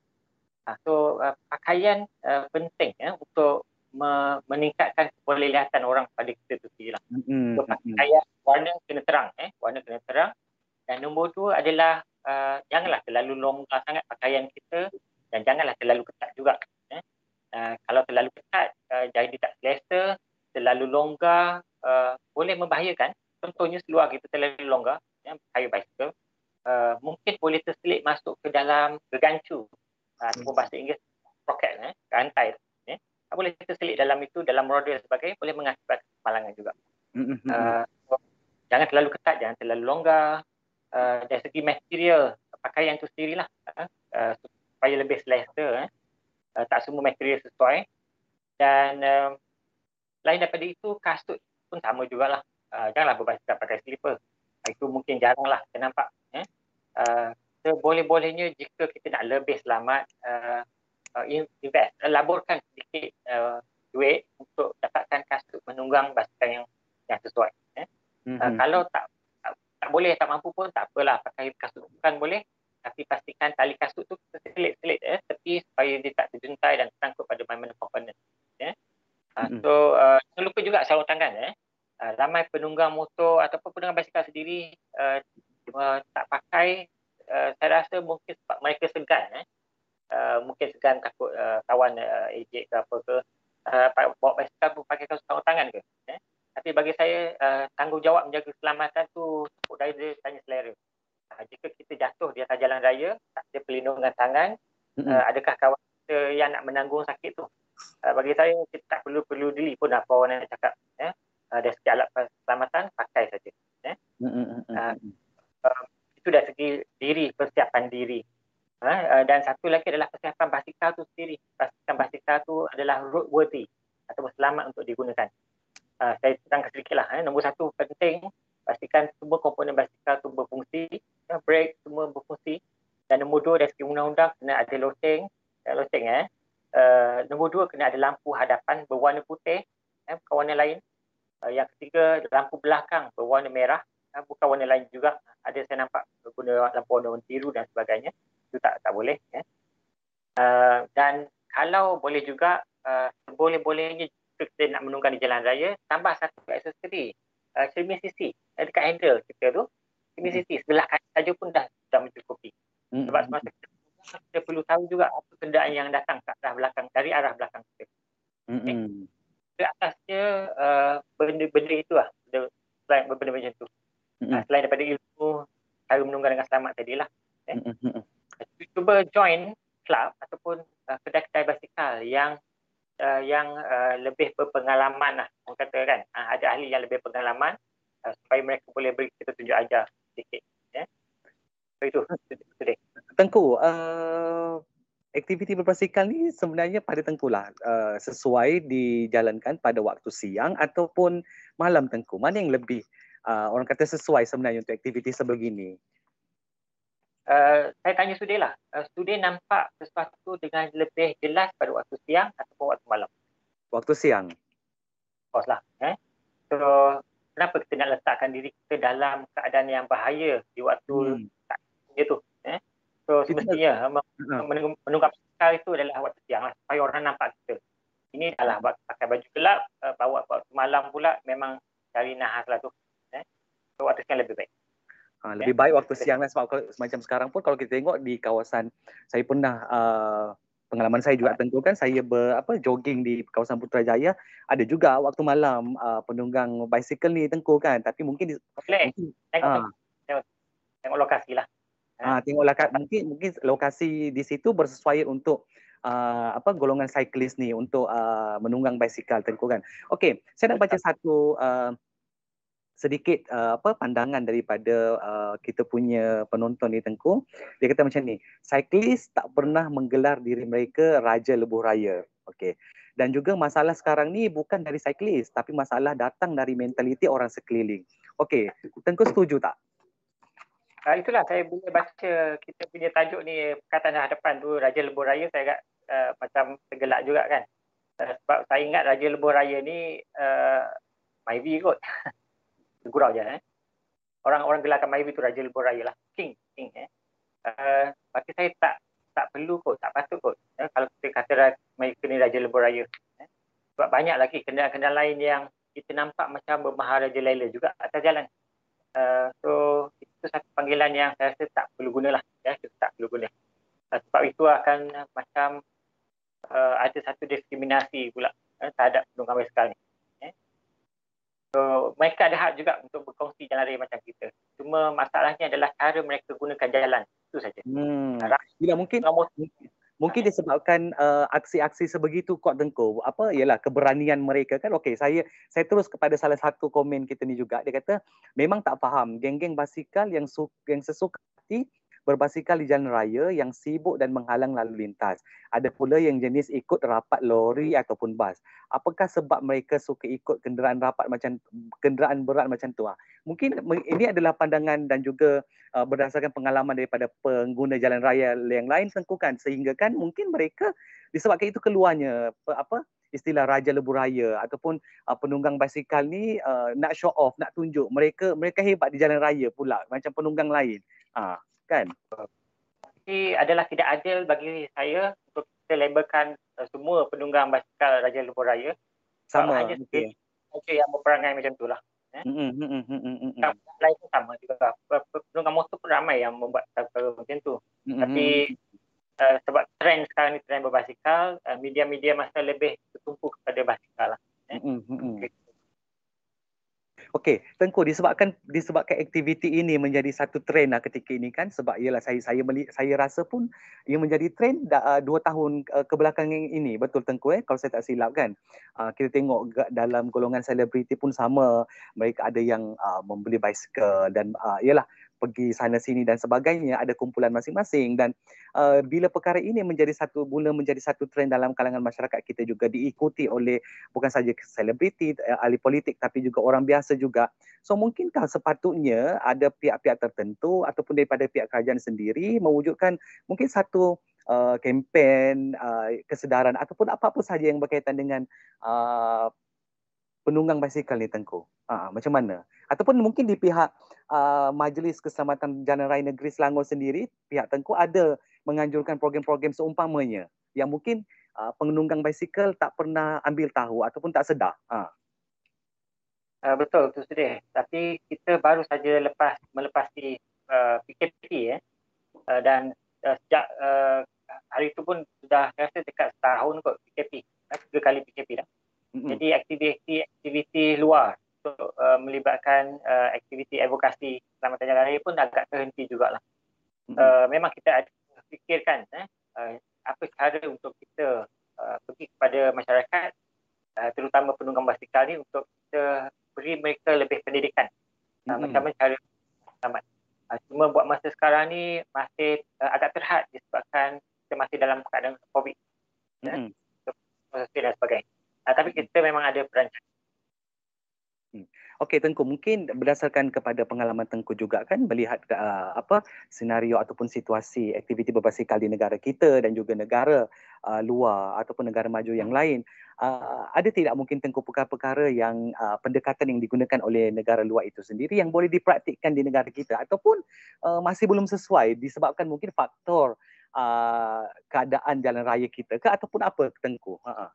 Uh, so uh, pakaian uh, penting ya untuk me- meningkatkan kelihatan orang pada kita tu sendiri lah. Mm-hmm. So pakaian warna kena terang eh warna kena terang dan nombor dua adalah uh, janganlah terlalu longgar sangat pakaian kita dan janganlah terlalu ketat juga. Eh. Uh, kalau terlalu ketat uh, jadi tak selesa, terlalu longgar uh, boleh membahayakan contohnya seluar kita terlalu longgar, ya, kayu bicycle, uh, mungkin boleh terselit masuk ke dalam gegancu uh, ataupun bahasa Inggeris rocket, eh, rantai. Eh. Boleh terselit dalam itu, dalam roda dan sebagainya, boleh mengakibatkan kemalangan juga. Uh, so, jangan terlalu ketat, jangan terlalu longgar. Uh, dari segi material, pakaian itu sendirilah. Uh, uh, supaya lebih selesa. Eh. Uh, tak semua material sesuai. Dan uh, lain daripada itu, kasut pun sama jugalah uh, janganlah berbasikal pakai slipper. Itu mungkin jaranglah kita nampak. Eh? Uh, boleh-bolehnya jika kita nak lebih selamat, uh, uh, invest, uh, laburkan sedikit uh, duit untuk dapatkan kasut menunggang basikal yang yang sesuai. Eh? Mm-hmm. Uh, kalau tak, tak boleh, tak mampu pun tak apalah pakai kasut bukan boleh. Tapi pastikan tali kasut tu selit-selit eh, tepi supaya dia tak terjuntai dan tersangkut pada mana-mana komponen. Eh? Uh. So, uh, jangan lupa juga sarung tangan. Eh? uh, ramai penunggang motor ataupun penunggang basikal sendiri uh, uh, tak pakai uh, saya rasa mungkin sebab mereka segan eh. Uh, mungkin segan takut uh, kawan uh, ejek ke apa ke uh, bawa basikal pun pakai sarung tangan ke eh. Tapi bagi saya uh, tanggungjawab menjaga keselamatan tu cukup dari dia tanya selera. Uh, jika kita jatuh di atas jalan raya tak ada pelindungan tangan mm-hmm. uh, adakah kawan kita yang nak menanggung sakit tu? Uh, bagi saya kita tak perlu perlu diri pun apa orang nak cakap eh uh, dari segi alat keselamatan pakai saja eh mm-hmm. uh, uh, itu dari segi diri persiapan diri. Uh, dan satu lagi adalah persiapan basikal tu sendiri. Pastikan basikal tu adalah roadworthy atau selamat untuk digunakan uh, saya terangkan sedikit lah. Eh. Nombor satu penting, pastikan semua komponen basikal tu berfungsi, ya, brake semua berfungsi. Dan nombor dua dari segi undang-undang kena ada loceng, ya, loceng eh. Uh, nombor dua kena ada lampu hadapan berwarna putih, eh, bukan warna lain. Uh, yang ketiga lampu belakang berwarna merah, uh, bukan warna lain juga. Ada saya nampak guna lampu warna biru dan sebagainya. Itu tak tak boleh. Eh. Uh, dan kalau boleh juga uh, boleh-bolehnya kita nak menunggang di jalan raya tambah satu aksesori uh, cermin sisi uh, dekat handle kita tu cermin sisi sebelah kanan saja pun dah dah mencukupi mm-hmm. sebab semasa kita, kita perlu tahu juga apa kenderaan yang datang ke arah belakang dari arah belakang kita okay. ke atasnya uh, benda-benda itu lah benda, selain benda macam tu mm-hmm. uh, selain daripada ilmu cara menunggang dengan selamat tadi lah okay. mm-hmm. cuba join club ataupun uh, kedai-kedai basikal yang uh, yang uh, lebih berpengalaman lah orang kata kan. Uh, ada ahli yang lebih pengalaman uh, supaya mereka boleh beri kita tunjuk ajar sedikit ya. Yeah. itu. Tengku uh, aktiviti berbasikal ni sebenarnya pada Tengku lah. Uh, sesuai dijalankan pada waktu siang ataupun malam Tengku. Mana yang lebih uh, orang kata sesuai sebenarnya untuk aktiviti sebegini Uh, saya tanya Sudin lah. Uh, Sudin nampak sesuatu dengan lebih jelas pada waktu siang ataupun waktu malam? Waktu siang. Of lah. Eh? So, kenapa kita nak letakkan diri kita dalam keadaan yang bahaya di waktu hmm. itu? Eh? So, semestinya uh, menunggang pasal itu adalah waktu siang lah. Supaya orang nampak kita. Ini adalah pakai baju gelap, uh, bawa waktu malam pula memang cari nahas lah tu. Eh? So, waktu siang lebih baik. Ha, lebih baik waktu siang lah sebab kalau, macam sekarang pun kalau kita tengok di kawasan saya pernah uh, pengalaman saya juga tentu kan saya ber, apa jogging di kawasan Putrajaya ada juga waktu malam uh, penunggang bicycle ni tengku kan tapi mungkin di, Boleh. mungkin tengok, uh, tengok, tengok lokasi lah. Uh, tengok lokasi mungkin mungkin lokasi di situ bersesuaian untuk uh, apa golongan cyclist ni untuk uh, menunggang bicycle tengku kan. Okey saya nak baca satu uh, sedikit uh, apa pandangan daripada uh, kita punya penonton ni Tengku. Dia kata macam ni, cyclist tak pernah menggelar diri mereka raja lebuh raya. Okey. Dan juga masalah sekarang ni bukan dari cyclist tapi masalah datang dari mentaliti orang sekeliling. Okey, Tengku setuju tak? Uh, itulah saya boleh baca kita punya tajuk ni perkataan hadapan tu raja lebuh raya saya agak uh, macam tergelak juga kan. Uh, sebab saya ingat raja lebuh raya ni uh, Myvi kot. gurau je eh. Orang-orang gelarkan Maiwi tu Raja Lebuh Raya lah. King. King eh. Uh, bagi saya tak tak perlu kot, tak patut kot. Eh, kalau kita kata Maiwi ni Raja Lebuh Raya. Eh. Sebab banyak lagi kendaraan-kendaraan lain yang kita nampak macam bermaharaja Laila juga atas jalan. Uh, so itu satu panggilan yang saya rasa tak perlu guna lah. Ya, kita tak perlu guna. Uh, sebab itu akan macam uh, ada satu diskriminasi pula uh, terhadap penunggang basikal ni. So, mereka ada hak juga untuk berkongsi jalan raya macam kita. Cuma masalahnya adalah cara mereka gunakan jalan. Itu saja. Hmm. Tidak mungkin mungkin disebabkan uh, aksi-aksi sebegitu kuat dengku. Apa ialah keberanian mereka kan. Okey, saya saya terus kepada salah satu komen kita ni juga. Dia kata memang tak faham geng-geng basikal yang su- yang sesuka hati berbasikal di jalan raya yang sibuk dan menghalang lalu lintas. Ada pula yang jenis ikut rapat lori ataupun bas. Apakah sebab mereka suka ikut kenderaan rapat macam kenderaan berat macam tu? Ah? Mungkin ini adalah pandangan dan juga uh, berdasarkan pengalaman daripada pengguna jalan raya yang lain sengkukan sehingga kan mungkin mereka disebabkan itu keluarnya apa istilah raja lebuh raya ataupun uh, penunggang basikal ni uh, nak show off nak tunjuk mereka mereka hebat di jalan raya pula macam penunggang lain. Ah, kan? Tapi adalah tidak adil bagi saya untuk kita labelkan uh, semua penunggang basikal Raja Lebuh Raya. Sama. Hanya okay. Okay, yang berperangai macam itulah. Eh? Mm-hmm, mm-hmm, lain pun sama juga. Penunggang motor pun ramai yang membuat perkara macam tu. Mm-hmm. Tapi uh, sebab trend sekarang ni trend berbasikal, uh, media-media masa lebih bertumpu kepada basikal lah. Eh? Mm-hmm. Okay. Okey, Tengku disebabkan disebabkan aktiviti ini menjadi satu trend lah ketika ini kan sebab ialah saya saya saya rasa pun ia menjadi trend uh, dua tahun uh, kebelakangan ini. Betul Tengku eh? Kalau saya tak silap kan. Uh, kita tengok dalam golongan selebriti pun sama. Mereka ada yang uh, membeli basikal dan uh, ialah pergi sana sini dan sebagainya ada kumpulan masing-masing. Dan uh, bila perkara ini menjadi satu mula menjadi satu trend dalam kalangan masyarakat kita juga diikuti oleh bukan saja selebriti uh, ahli politik tapi juga orang biasa juga. So mungkinkah sepatutnya ada pihak-pihak tertentu ataupun daripada pihak kerajaan sendiri mewujudkan mungkin satu uh, kempen uh, kesedaran ataupun apa-apa saja yang berkaitan dengan uh, penunggang basikal ni Tengku? Uh, macam mana? Ataupun mungkin di pihak uh, Majlis Keselamatan Jalan Raya Negeri Selangor sendiri, pihak Tengku ada menganjurkan program-program seumpamanya yang mungkin uh, penunggang basikal tak pernah ambil tahu ataupun tak sedar. Uh. Uh, betul, itu sedih. Tapi kita baru saja lepas melepasi uh, PKP eh. Uh, dan uh, sejak uh, hari itu pun sudah rasa dekat setahun kot PKP. Tiga kali PKP dah. Mm-hmm. Jadi aktiviti-aktiviti luar untuk uh, melibatkan uh, aktiviti advokasi Keselamatan Jalan Raya pun agak terhenti jugalah. Mm-hmm. Uh, memang kita ada fikirkan eh, uh, apa cara untuk kita uh, pergi kepada masyarakat uh, terutama penunggang basikal ni untuk kita beri mereka lebih pendidikan. Uh, mm-hmm. Macam mana cara selamat. Uh, cuma buat masa sekarang ni masih uh, agak terhad disebabkan kita masih dalam keadaan COVID. Mm-hmm. Eh, dan sebagainya. Uh, tapi kita memang ada perancangan. Hmm. Okey Tengku mungkin berdasarkan kepada pengalaman Tengku juga kan melihat uh, apa senario ataupun situasi aktiviti berbasikal di negara kita dan juga negara uh, luar ataupun negara maju yang lain uh, ada tidak mungkin Tengku perkara-perkara yang uh, pendekatan yang digunakan oleh negara luar itu sendiri yang boleh dipraktikkan di negara kita ataupun uh, masih belum sesuai disebabkan mungkin faktor uh, keadaan jalan raya kita ke ataupun apa Tengku uh-huh.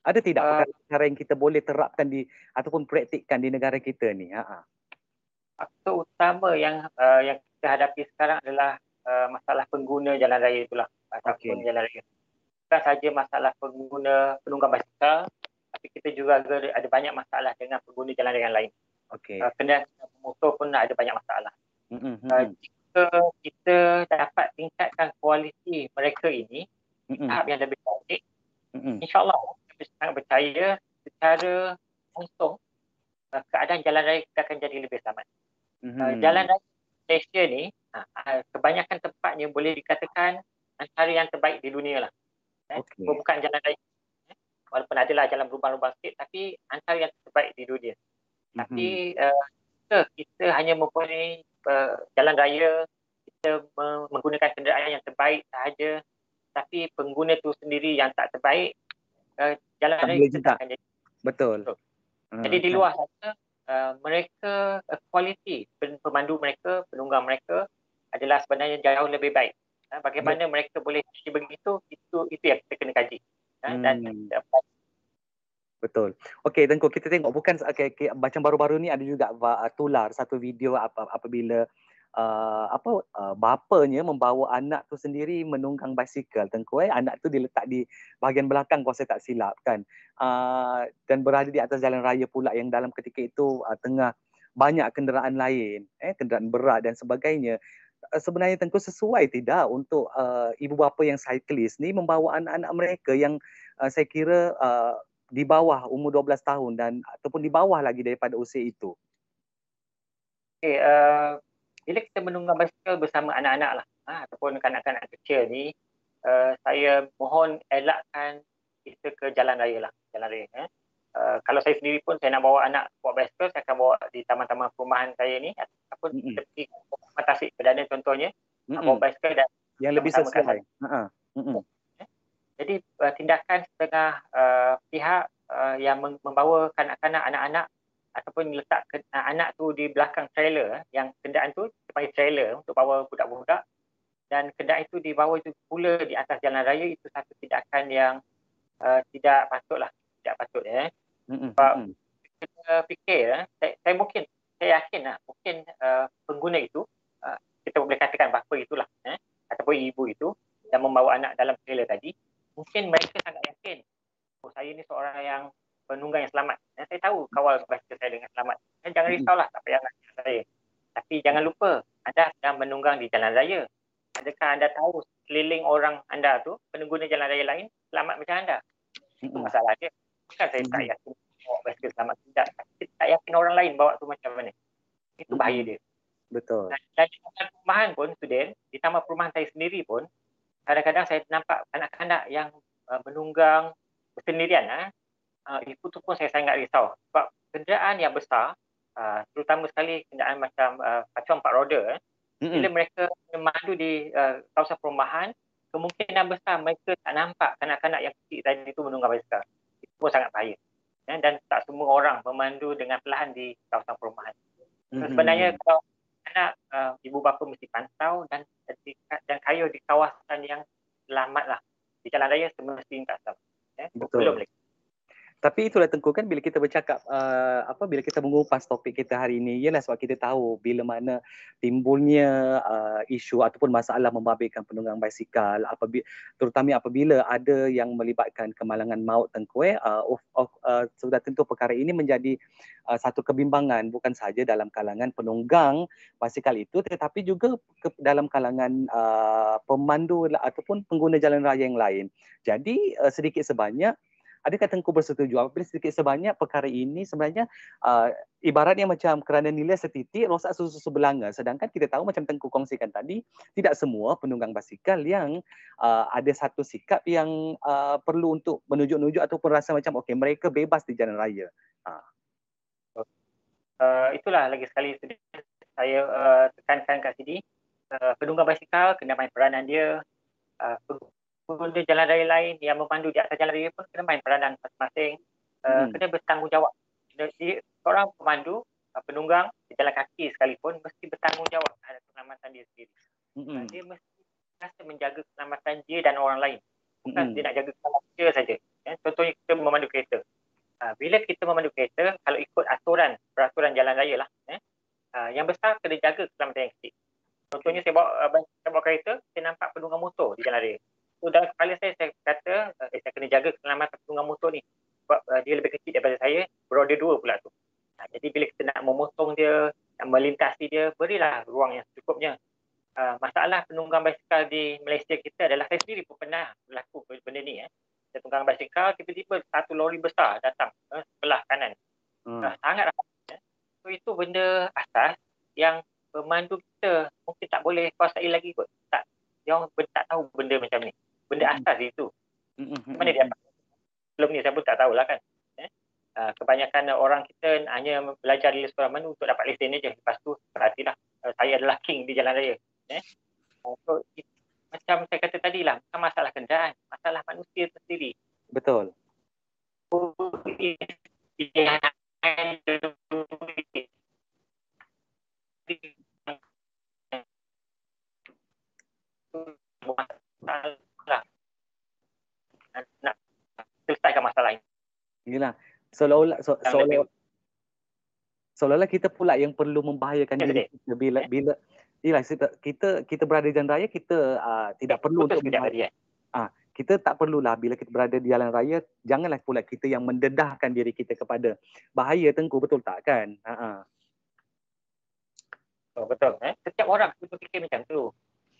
Ada tidak uh, perkara yang kita boleh terapkan di ataupun praktikkan di negara kita ni? Ha. Faktor utama yang uh, yang kita hadapi sekarang adalah uh, masalah pengguna jalan raya itulah ataupun okay. jalan raya. Bukan saja masalah pengguna penunggang basikal, tapi kita juga ada banyak masalah dengan pengguna jalan raya yang lain. Okay. Uh, kendaraan motor pun ada banyak masalah. Mm-hmm. Uh, jika kita dapat tingkatkan kualiti mereka ini, mm-hmm. tahap yang lebih baik, mm-hmm. insyaAllah sangat percaya secara langsung uh, keadaan jalan raya kita akan jadi lebih selamat. Mm-hmm. Uh, jalan raya Malaysia ni uh, kebanyakan tempatnya boleh dikatakan antara yang terbaik di dunia lah. Eh, okay. Bukan jalan raya. Eh, walaupun adalah jalan berlubang-lubang sikit tapi antara yang terbaik di dunia. Mm-hmm. Tapi uh, kita, kita hanya mempunyai uh, jalan raya kita menggunakan kenderaan yang terbaik sahaja tapi pengguna tu sendiri yang tak terbaik uh, jalan raya kita tak akan jadi. Betul. Betul. Hmm. Jadi di luar sana, uh, mereka, uh, kualiti pemandu mereka, penunggang mereka adalah sebenarnya jauh lebih baik. Uh, bagaimana Betul. mereka boleh jadi begitu, itu itu yang kita kena kaji. Uh, hmm. Dan Betul. Okey, Tengku, kita tengok bukan okay, okay, macam baru-baru ni ada juga uh, tular satu video apa apabila uh, apa uh, bapanya membawa anak tu sendiri menunggang basikal tengku eh. Anak tu diletak di bahagian belakang kalau saya tak silap kan. Uh, dan berada di atas jalan raya pula yang dalam ketika itu uh, tengah banyak kenderaan lain eh kenderaan berat dan sebagainya. Uh, sebenarnya tengku sesuai tidak untuk uh, ibu bapa yang cyclist ni membawa anak-anak mereka yang uh, saya kira uh, di bawah umur 12 tahun dan ataupun di bawah lagi daripada usia itu. Okay, uh, bila kita menunggang basikal bersama anak-anak lah ha, ataupun kanak-kanak kecil ni uh, saya mohon elakkan kita ke jalan raya lah jalan raya eh. uh, kalau saya sendiri pun saya nak bawa anak bawa basikal saya akan bawa di taman-taman perumahan saya ni ataupun mm-hmm. kita pergi ke Tasik Perdana contohnya mm-hmm. bawa basikal dan yang lebih sesuai uh-huh. mm-hmm. jadi uh, tindakan setengah uh, pihak uh, yang membawa kanak-kanak anak-anak ataupun letak ke, uh, anak tu di belakang trailer yang kenderaan tu sebagai trailer untuk bawa budak-budak dan kenderaan itu dibawa itu pula di atas jalan raya itu satu tindakan yang uh, tidak patutlah tidak patut ya. Mm-hmm. Sebab kita fikir uh, saya, saya mungkin saya yakin lah mungkin uh, pengguna itu uh, kita boleh katakan bapa itulah eh, ataupun ibu itu yang membawa anak dalam trailer tadi mungkin mereka sangat yakin oh saya ni seorang yang penunggang yang selamat. Dan saya tahu kawal basikal saya dengan selamat. Dan jangan risaulah tak payah nak saya. Tapi jangan lupa, anda sedang menunggang di jalan raya. Adakah anda tahu keliling orang anda tu, pengguna jalan raya lain, selamat macam anda? Itu masalah dia. Bukan saya tak yakin bawa basikal selamat. Tidak. Saya tak yakin orang lain bawa tu macam mana. Itu bahaya dia. Betul. Dan, dan di perumahan pun, student, di taman perumahan saya sendiri pun, kadang-kadang saya nampak kanak-kanak yang uh, menunggang bersendirian. Eh. Uh, itu tu pun saya sangat risau. Sebab kenderaan yang besar, uh, terutama sekali kenderaan macam uh, pacuan empat roda, eh, mm-hmm. bila mereka memandu di uh, kawasan perumahan, kemungkinan besar mereka tak nampak kanak-kanak yang kecil tadi itu menunggang basikal. Itu pun sangat bahaya. Ya, dan tak semua orang memandu dengan perlahan di kawasan perumahan. Mm-hmm. Sebenarnya kalau anak uh, ibu bapa mesti pantau dan dan kayuh di kawasan yang selamat lah. Di jalan raya semestinya tak sama. Ya. Betul. Belum lagi. Tapi itulah tengku kan bila kita bercakap uh, apa bila kita mengupas topik kita hari ini ialah sebab kita tahu bila mana timbulnya uh, isu ataupun masalah membabitkan penunggang basikal apabila terutama apabila ada yang melibatkan kemalangan maut tengku eh uh, of, of, uh, sudah tentu perkara ini menjadi uh, satu kebimbangan bukan sahaja dalam kalangan penunggang basikal itu tetapi juga ke, dalam kalangan uh, pemandu ataupun pengguna jalan raya yang lain. Jadi uh, sedikit sebanyak adakah Tengku bersetuju apabila sedikit sebanyak perkara ini sebenarnya uh, ibaratnya macam kerana nilai setitik rosak susu sebelanga sedangkan kita tahu macam Tengku kongsikan tadi tidak semua penunggang basikal yang uh, ada satu sikap yang uh, perlu untuk menunjuk-nunjuk ataupun rasa macam okey mereka bebas di jalan raya. Uh. Uh, itulah lagi sekali saya uh, tekankan kat sini uh, penunggang basikal kena main peranan dia uh, pengguna jalan raya lain yang memandu di atas jalan raya pun kena main peranan masing-masing. Uh, hmm. Kena bertanggungjawab. Jadi, seorang pemandu, uh, penunggang di jalan kaki sekalipun mesti bertanggungjawab terhadap keselamatan dia sendiri. Hmm. Uh, dia mesti rasa menjaga keselamatan dia dan orang lain. Bukan hmm. dia nak jaga keselamatan dia saja. Ya, contohnya kita memandu kereta. Uh, bila kita memandu kereta, kalau ikut aturan, peraturan jalan raya lah. Eh, uh, yang besar kena jaga keselamatan yang kecil. Contohnya saya bawa, uh, saya bawa kereta, saya nampak penunggang motor di jalan raya. So dalam kepala saya, saya kata uh, saya kena jaga keselamatan pengguna motor ni. Sebab uh, dia lebih kecil daripada saya, beroda dua pula tu. Uh, jadi bila kita nak memotong dia, nak melintasi dia, berilah ruang yang secukupnya. Uh, masalah penunggang basikal di Malaysia kita adalah saya sendiri pun pernah berlaku benda ni. Eh. Saya tunggang basikal, tiba-tiba satu lori besar datang uh, sebelah kanan. Hmm. Uh, sangat rapat. Eh. So itu benda asas yang pemandu kita mungkin tak boleh kuasai lagi kot. Tak, dia orang tak tahu benda macam ni benda asas itu. Mm-hmm. Mana dia Belum ni saya pun tak tahulah kan. Eh? Kebanyakan orang kita hanya belajar di sekolah mana untuk dapat lesen aja. Lepas tu perhatilah uh, saya adalah king di jalan raya. Seolah-olah so, seolah seolah-olah kita pula yang perlu membahayakan ya, diri kita bila bila Yalah, kita kita berada di jalan raya kita uh, tidak ya, perlu untuk membahayakan. Ah, kita tak perlulah bila kita berada di jalan raya janganlah pula kita yang mendedahkan diri kita kepada bahaya tengku betul tak kan? Ha ah. Oh, betul eh. Setiap orang kita fikir macam tu.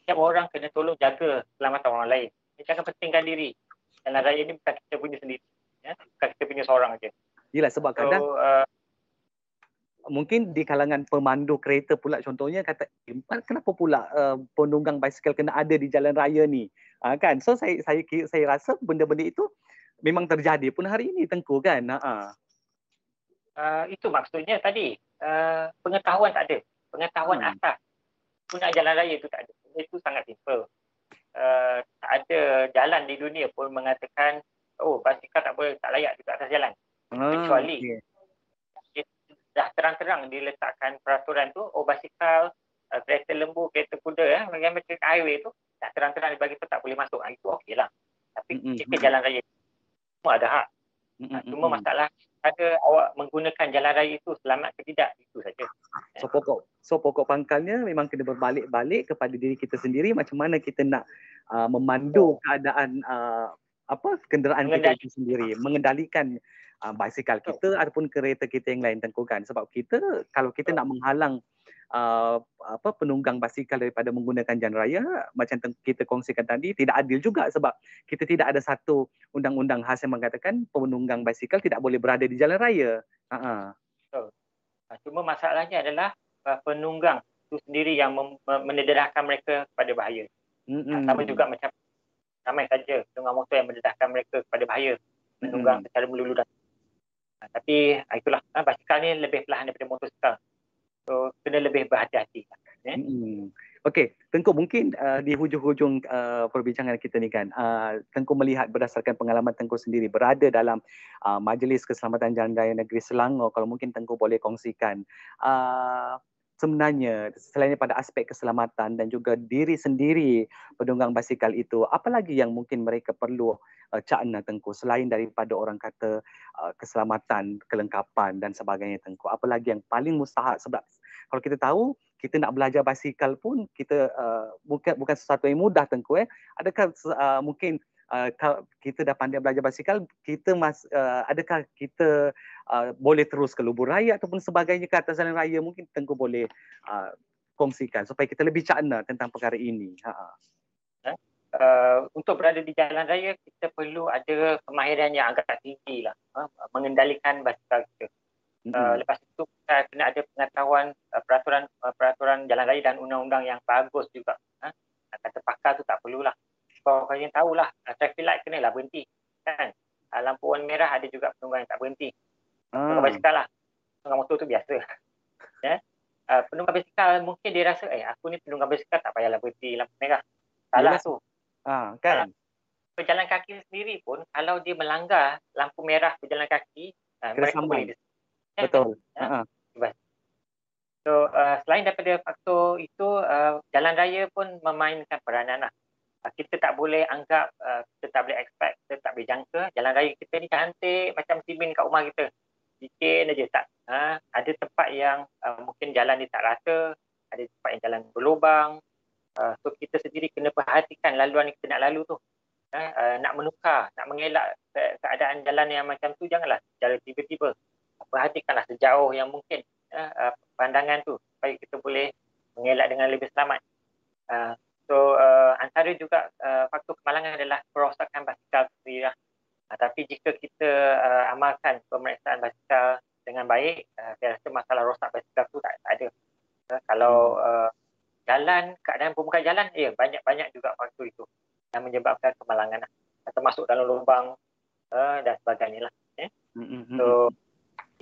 Setiap orang kena tolong jaga keselamatan orang lain. Jangan pentingkan diri jalan raya ni bukan kita punya sendiri. Ya? Bukan kita punya seorang aja. Sebab so, kadang uh, mungkin di kalangan pemandu kereta pula contohnya kata eh, kenapa pula uh, penunggang basikal kena ada di jalan raya ni? Uh, kan? So saya saya saya rasa benda-benda itu memang terjadi pun hari ini tengku kan? Uh. Uh, itu maksudnya tadi uh, pengetahuan tak ada. Pengetahuan hmm. asas guna jalan raya itu tak ada. Itu sangat simple. Uh, tak ada jalan di dunia pun mengatakan oh basikal tak boleh tak layak di atas jalan hmm, kecuali okay. dah terang-terang diletakkan peraturan basikal uh, kereta lembu kereta kuda eh, yang macam highway tu dah terang-terang dibagi tu tak boleh masuk ah, itu okey lah tapi mm-hmm. jika jalan raya semua ada hak mm-hmm. cuma masalah ada awak menggunakan jalan raya itu selamat ke tidak itu saja. So pokok so pokok pangkalnya memang kena berbalik-balik kepada diri kita sendiri macam mana kita nak uh, memandu keadaan uh, apa kenderaan kita itu sendiri mengendalikan uh, basikal kita oh. ataupun kereta kita yang lain tengkukan sebab kita kalau kita oh. nak menghalang uh, apa penunggang basikal daripada menggunakan jalan raya macam kita kongsikan tadi tidak adil juga sebab kita tidak ada satu undang-undang khas yang mengatakan penunggang basikal tidak boleh berada di jalan raya. Uh-huh. Cuma masalahnya adalah uh, penunggang itu sendiri yang mendedahkan mereka kepada bahaya. Mm-hmm. Sama juga macam ramai saja penunggang motor yang mendedahkan mereka kepada bahaya menunggang mm-hmm. secara melulu dan ha, tapi ha, itulah ha, basikal ni lebih perlahan daripada motosikal. So kena lebih berhati-hati. Eh? Mm-hmm. Okey, Tengku mungkin uh, di hujung-hujung uh, perbincangan kita ni kan, uh, Tengku melihat berdasarkan pengalaman Tengku sendiri berada dalam uh, Majlis Keselamatan Jalan Raya Negeri Selangor, kalau mungkin Tengku boleh kongsikan. Uh, sebenarnya selain pada aspek keselamatan dan juga diri sendiri penunggang basikal itu, apa lagi yang mungkin mereka perlu uh, cakna Tengku selain daripada orang kata uh, keselamatan, kelengkapan dan sebagainya Tengku. Apa lagi yang paling mustahak sebab kalau kita tahu kita nak belajar basikal pun kita uh, bukan bukan sesuatu yang mudah tengku eh adakah uh, mungkin uh, kita dah pandai belajar basikal kita mas uh, adakah kita uh, boleh terus ke lubur raya ataupun sebagainya ke atas jalan raya mungkin tengku boleh uh, kongsikan supaya kita lebih cakna tentang perkara ini ha Uh, untuk berada di jalan raya kita perlu ada kemahiran yang agak tinggi lah uh, mengendalikan basikal kita. Mm-hmm. Uh, lepas itu kita kena ada pengetahuan uh, peraturan uh, peraturan jalan raya dan undang-undang yang bagus juga. Uh, kata pakar tu tak perlulah. Kau kalian tahulah uh, traffic light kena lah berhenti. Kan? Uh, lampu warna merah ada juga penunggang yang tak berhenti. Penunggang hmm. basikal lah. Penunggang motor tu biasa. yeah? uh, penunggang basikal mungkin dia rasa eh aku ni penunggang basikal tak payahlah berhenti lampu merah. Salah tu. Ah, kan? Uh, pejalan kaki sendiri pun kalau dia melanggar lampu merah pejalan kaki uh, mereka boleh Betul. Uh-huh. So uh, selain daripada faktor itu uh, jalan raya pun memainkan peranan lah. Uh, kita tak boleh anggap uh, kita tak boleh expect kita tak boleh jangka jalan raya kita ni cantik macam simin kat rumah kita. Bikin aja tak. Uh, ada tempat yang uh, mungkin jalan ni tak rata, ada tempat yang jalan berlubang. Uh, so kita sendiri kena perhatikan laluan yang kita nak lalu tu. Uh, uh, nak menukar, nak mengelak keadaan jalan yang macam tu janganlah jalan tiba-tiba perhatikanlah sejauh yang mungkin uh, pandangan tu supaya kita boleh mengelak dengan lebih selamat. Uh, so uh, antara juga uh, faktor kemalangan adalah kerosakan basikal sendiri lah. Uh, tapi jika kita uh, amalkan pemeriksaan basikal dengan baik, uh, saya rasa masalah rosak basikal tu tak, tak ada. Uh, kalau uh, jalan, keadaan permukaan jalan, ya banyak-banyak juga faktor itu yang menyebabkan kemalangan lah. Termasuk dalam lubang uh, dan sebagainya lah. Eh? So,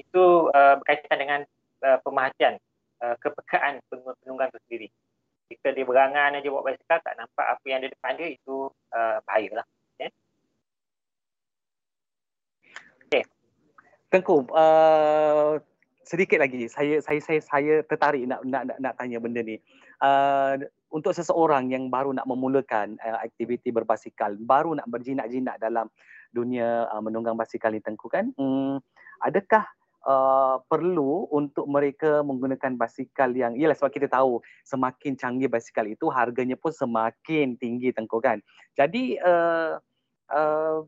itu uh, berkaitan dengan uh, pemerhatian uh, kepekaan penunggang itu sendiri. Berangan aja bawa basikal tak nampak apa yang ada depan dia itu uh, bahayalah. Okay. okay. Tengku, uh, sedikit lagi saya saya saya saya tertarik nak nak nak, nak tanya benda ni. Uh, untuk seseorang yang baru nak memulakan uh, aktiviti berbasikal, baru nak berjinak-jinak dalam dunia uh, menunggang basikal ni tengku kan? Hmm, adakah uh, perlu untuk mereka menggunakan basikal yang ialah sebab kita tahu semakin canggih basikal itu harganya pun semakin tinggi tengku kan. Jadi uh, uh,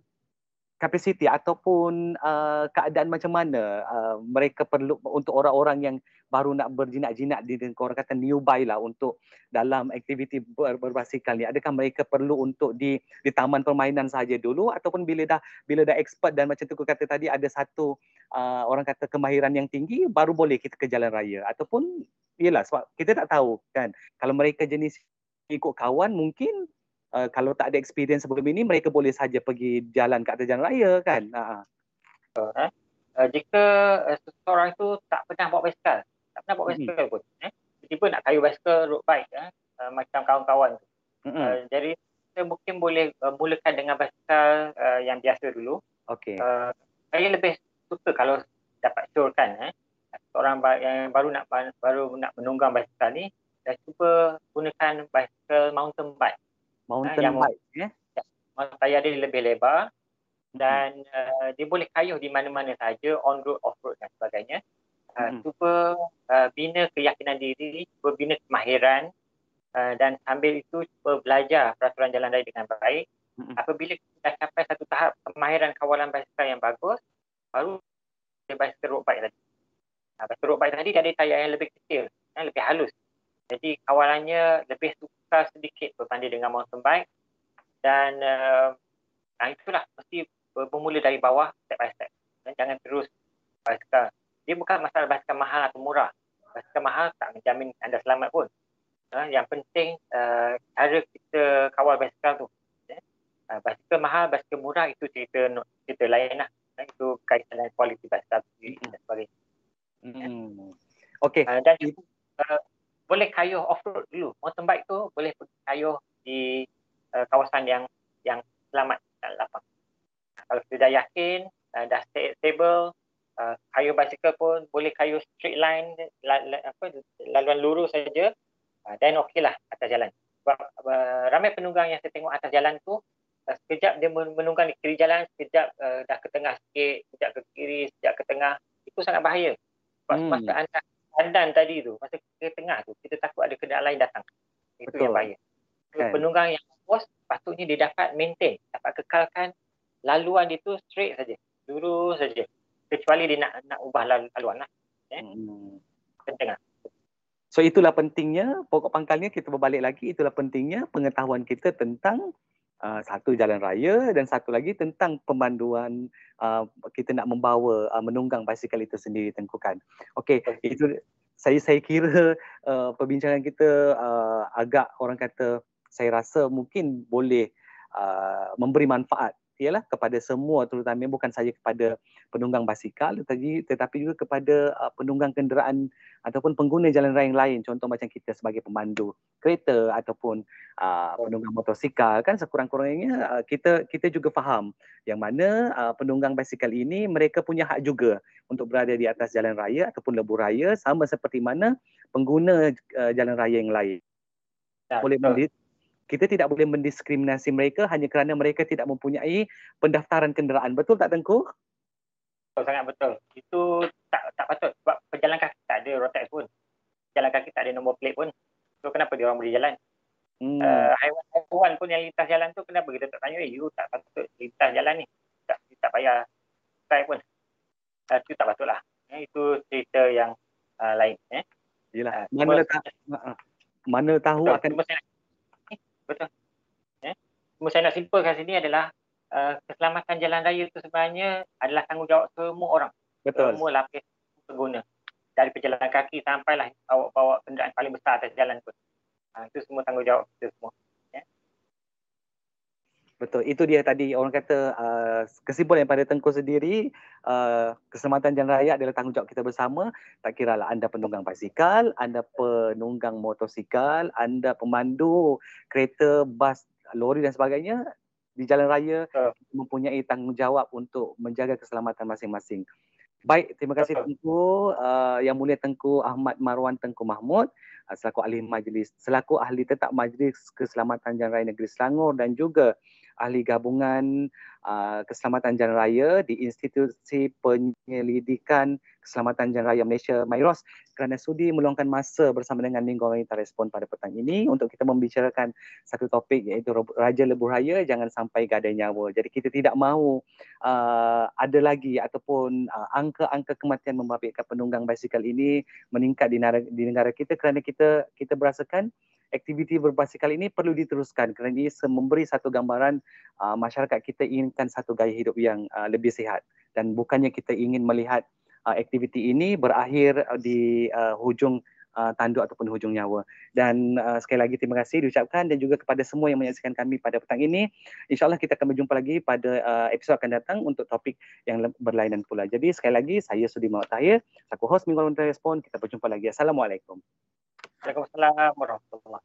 kapasiti ataupun uh, keadaan macam mana uh, mereka perlu untuk orang-orang yang baru nak berjinak-jinak di orang kata new buy lah untuk dalam aktiviti ber, berbasikal ni. Adakah mereka perlu untuk di di taman permainan saja dulu ataupun bila dah bila dah expert dan macam tu kata tadi ada satu uh, orang kata kemahiran yang tinggi baru boleh kita ke jalan raya? Ataupun iyalah sebab kita tak tahu kan. Kalau mereka jenis ikut kawan mungkin uh, kalau tak ada experience sebelum ini mereka boleh saja pergi jalan kat atas jalan raya kan? Ha uh, uh, jika uh, seseorang itu tak pernah bawa basikal tak pernah bawa basikal hmm. pun eh tiba nak kayu basikal road bike eh, uh, macam kawan-kawan tu. Hmm. uh, jadi kita mungkin boleh uh, mulakan dengan basikal uh, yang biasa dulu. Okey. Uh, saya lebih suka kalau dapat syorkan eh. Orang yang baru nak baru nak menunggang basikal ni dah cuba gunakan basikal mountain bike mountain yang bike ya. Tayar dia lebih lebar dan uh, dia boleh kayuh di mana-mana saja on road off road dan sebagainya. Uh, hmm. cuba uh, bina keyakinan diri, cuba bina kemahiran uh, dan sambil itu cuba belajar peraturan jalan raya dengan baik. Hmm. Apabila kita capai satu tahap kemahiran kawalan basikal yang bagus, baru dia basikal road bike tadi. Uh, basikal road bike tadi dia ada tayar yang lebih kecil, yang lebih halus. Jadi kawalannya lebih sukar sedikit berbanding dengan mountain bike dan uh, itulah mesti bermula dari bawah step by step dan jangan terus basikal dia bukan masalah basikal mahal atau murah basikal mahal tak menjamin anda selamat pun. Uh, yang penting uh, cara kita kawal basikal tu. Uh, basikal mahal, basikal murah itu cerita cerita lain lah. Uh, itu kaitan dengan kualiti basikal dan sebagainya. Hmm. Okay. Uh, dan uh, boleh kayuh off-road dulu. Mountain bike tu boleh pergi kayuh di uh, kawasan yang yang selamat dan lapang. Kalau sudah yakin, uh, dah stable, uh, kayuh basikal pun boleh kayuh straight line, la, la, apa, laluan lurus saja, uh, then okey lah atas jalan. Sebab uh, ramai penunggang yang saya tengok atas jalan tu, uh, sekejap dia menunggang di kiri jalan, sekejap uh, dah ke tengah sikit, sekejap ke kiri, sekejap ke tengah. Itu sangat bahaya. Sebab hmm. masa anda pandan tadi tu, masa ke tengah tu, kita takut ada kenderaan lain datang. Itu Betul. yang bahaya. Kan. Penunggang yang bos patutnya dia dapat maintain, dapat kekalkan laluan dia tu straight saja. Lurus saja. Kecuali dia nak nak ubah laluan lah. Eh? Hmm. Penting lah. So itulah pentingnya, pokok pangkalnya kita berbalik lagi, itulah pentingnya pengetahuan kita tentang uh, satu jalan raya dan satu lagi tentang pemanduan uh, kita nak membawa uh, menunggang basikal itu sendiri tengkukan. Okey, itu saya saya kira uh, perbincangan kita uh, agak orang kata saya rasa mungkin boleh uh, memberi manfaat ialah kepada semua terutama bukan saja kepada penunggang basikal tetapi tetapi juga kepada uh, penunggang kenderaan ataupun pengguna jalan raya yang lain. Contoh macam kita sebagai pemandu kereta ataupun uh, penunggang motosikal kan sekurang-kurangnya uh, kita kita juga faham yang mana uh, penunggang basikal ini mereka punya hak juga untuk berada di atas jalan raya ataupun lebuh raya sama seperti mana pengguna uh, jalan raya yang lain. Ya, boleh kita tidak boleh mendiskriminasi mereka hanya kerana mereka tidak mempunyai pendaftaran kenderaan. Betul tak Tengku? Betul, sangat betul. Itu tak tak patut sebab pejalan kaki tak ada road pun. Pejalan kaki tak ada nombor plate pun. So kenapa dia orang boleh jalan? Hmm. Uh, haiwan-haiwan pun yang lintas jalan tu kenapa kita tak tanya, eh you tak patut lintas jalan ni. Tak, tak payah try pun. Uh, itu tak patut lah. Eh, itu cerita yang uh, lain. Eh. Yelah. Uh, mana, tak, mana tahu betul, akan... Betul. Ya. Cuma saya nak simpulkan sini adalah uh, keselamatan jalan raya itu sebenarnya adalah tanggungjawab semua orang. Betul. Semua lapis pengguna. Dari pejalan kaki sampailah bawa-bawa kenderaan paling besar atas jalan pun. Uh, itu semua tanggungjawab kita semua. Betul. Itu dia tadi orang kata uh, kesimpulan daripada Tengku sendiri uh, keselamatan jalan raya adalah tanggungjawab kita bersama. Tak kira lah anda penunggang basikal, anda penunggang motosikal, anda pemandu kereta, bas, lori dan sebagainya di jalan raya uh. mempunyai tanggungjawab untuk menjaga keselamatan masing-masing. Baik, terima kasih Tengku uh, yang mulia Tengku Ahmad Marwan Tengku Mahmud uh, selaku ahli majlis, selaku ahli tetap majlis keselamatan jalan raya negeri Selangor dan juga ahli gabungan uh, keselamatan jalan raya di Institusi Penyelidikan Keselamatan Jalan Raya Malaysia MIROS kerana sudi meluangkan masa bersama dengan Minggu Wanita Respon pada petang ini untuk kita membicarakan satu topik iaitu Raja Lebuh Raya jangan sampai gadai nyawa. Jadi kita tidak mahu uh, ada lagi ataupun uh, angka-angka kematian membabitkan penunggang basikal ini meningkat di negara, di negara kita kerana kita kita berasakan aktiviti berbasikal ini perlu diteruskan kerana ia memberi satu gambaran uh, masyarakat kita inginkan satu gaya hidup yang uh, lebih sihat dan bukannya kita ingin melihat uh, aktiviti ini berakhir uh, di uh, hujung uh, tanduk ataupun hujung nyawa. Dan uh, sekali lagi terima kasih diucapkan dan juga kepada semua yang menyaksikan kami pada petang ini. InsyaAllah kita akan berjumpa lagi pada uh, episod akan datang untuk topik yang berlainan pula. Jadi sekali lagi saya Sudi Mawat Tahir, aku host Minggu Respon. Kita berjumpa lagi. Assalamualaikum. Waalaikumsalam warahmatullahi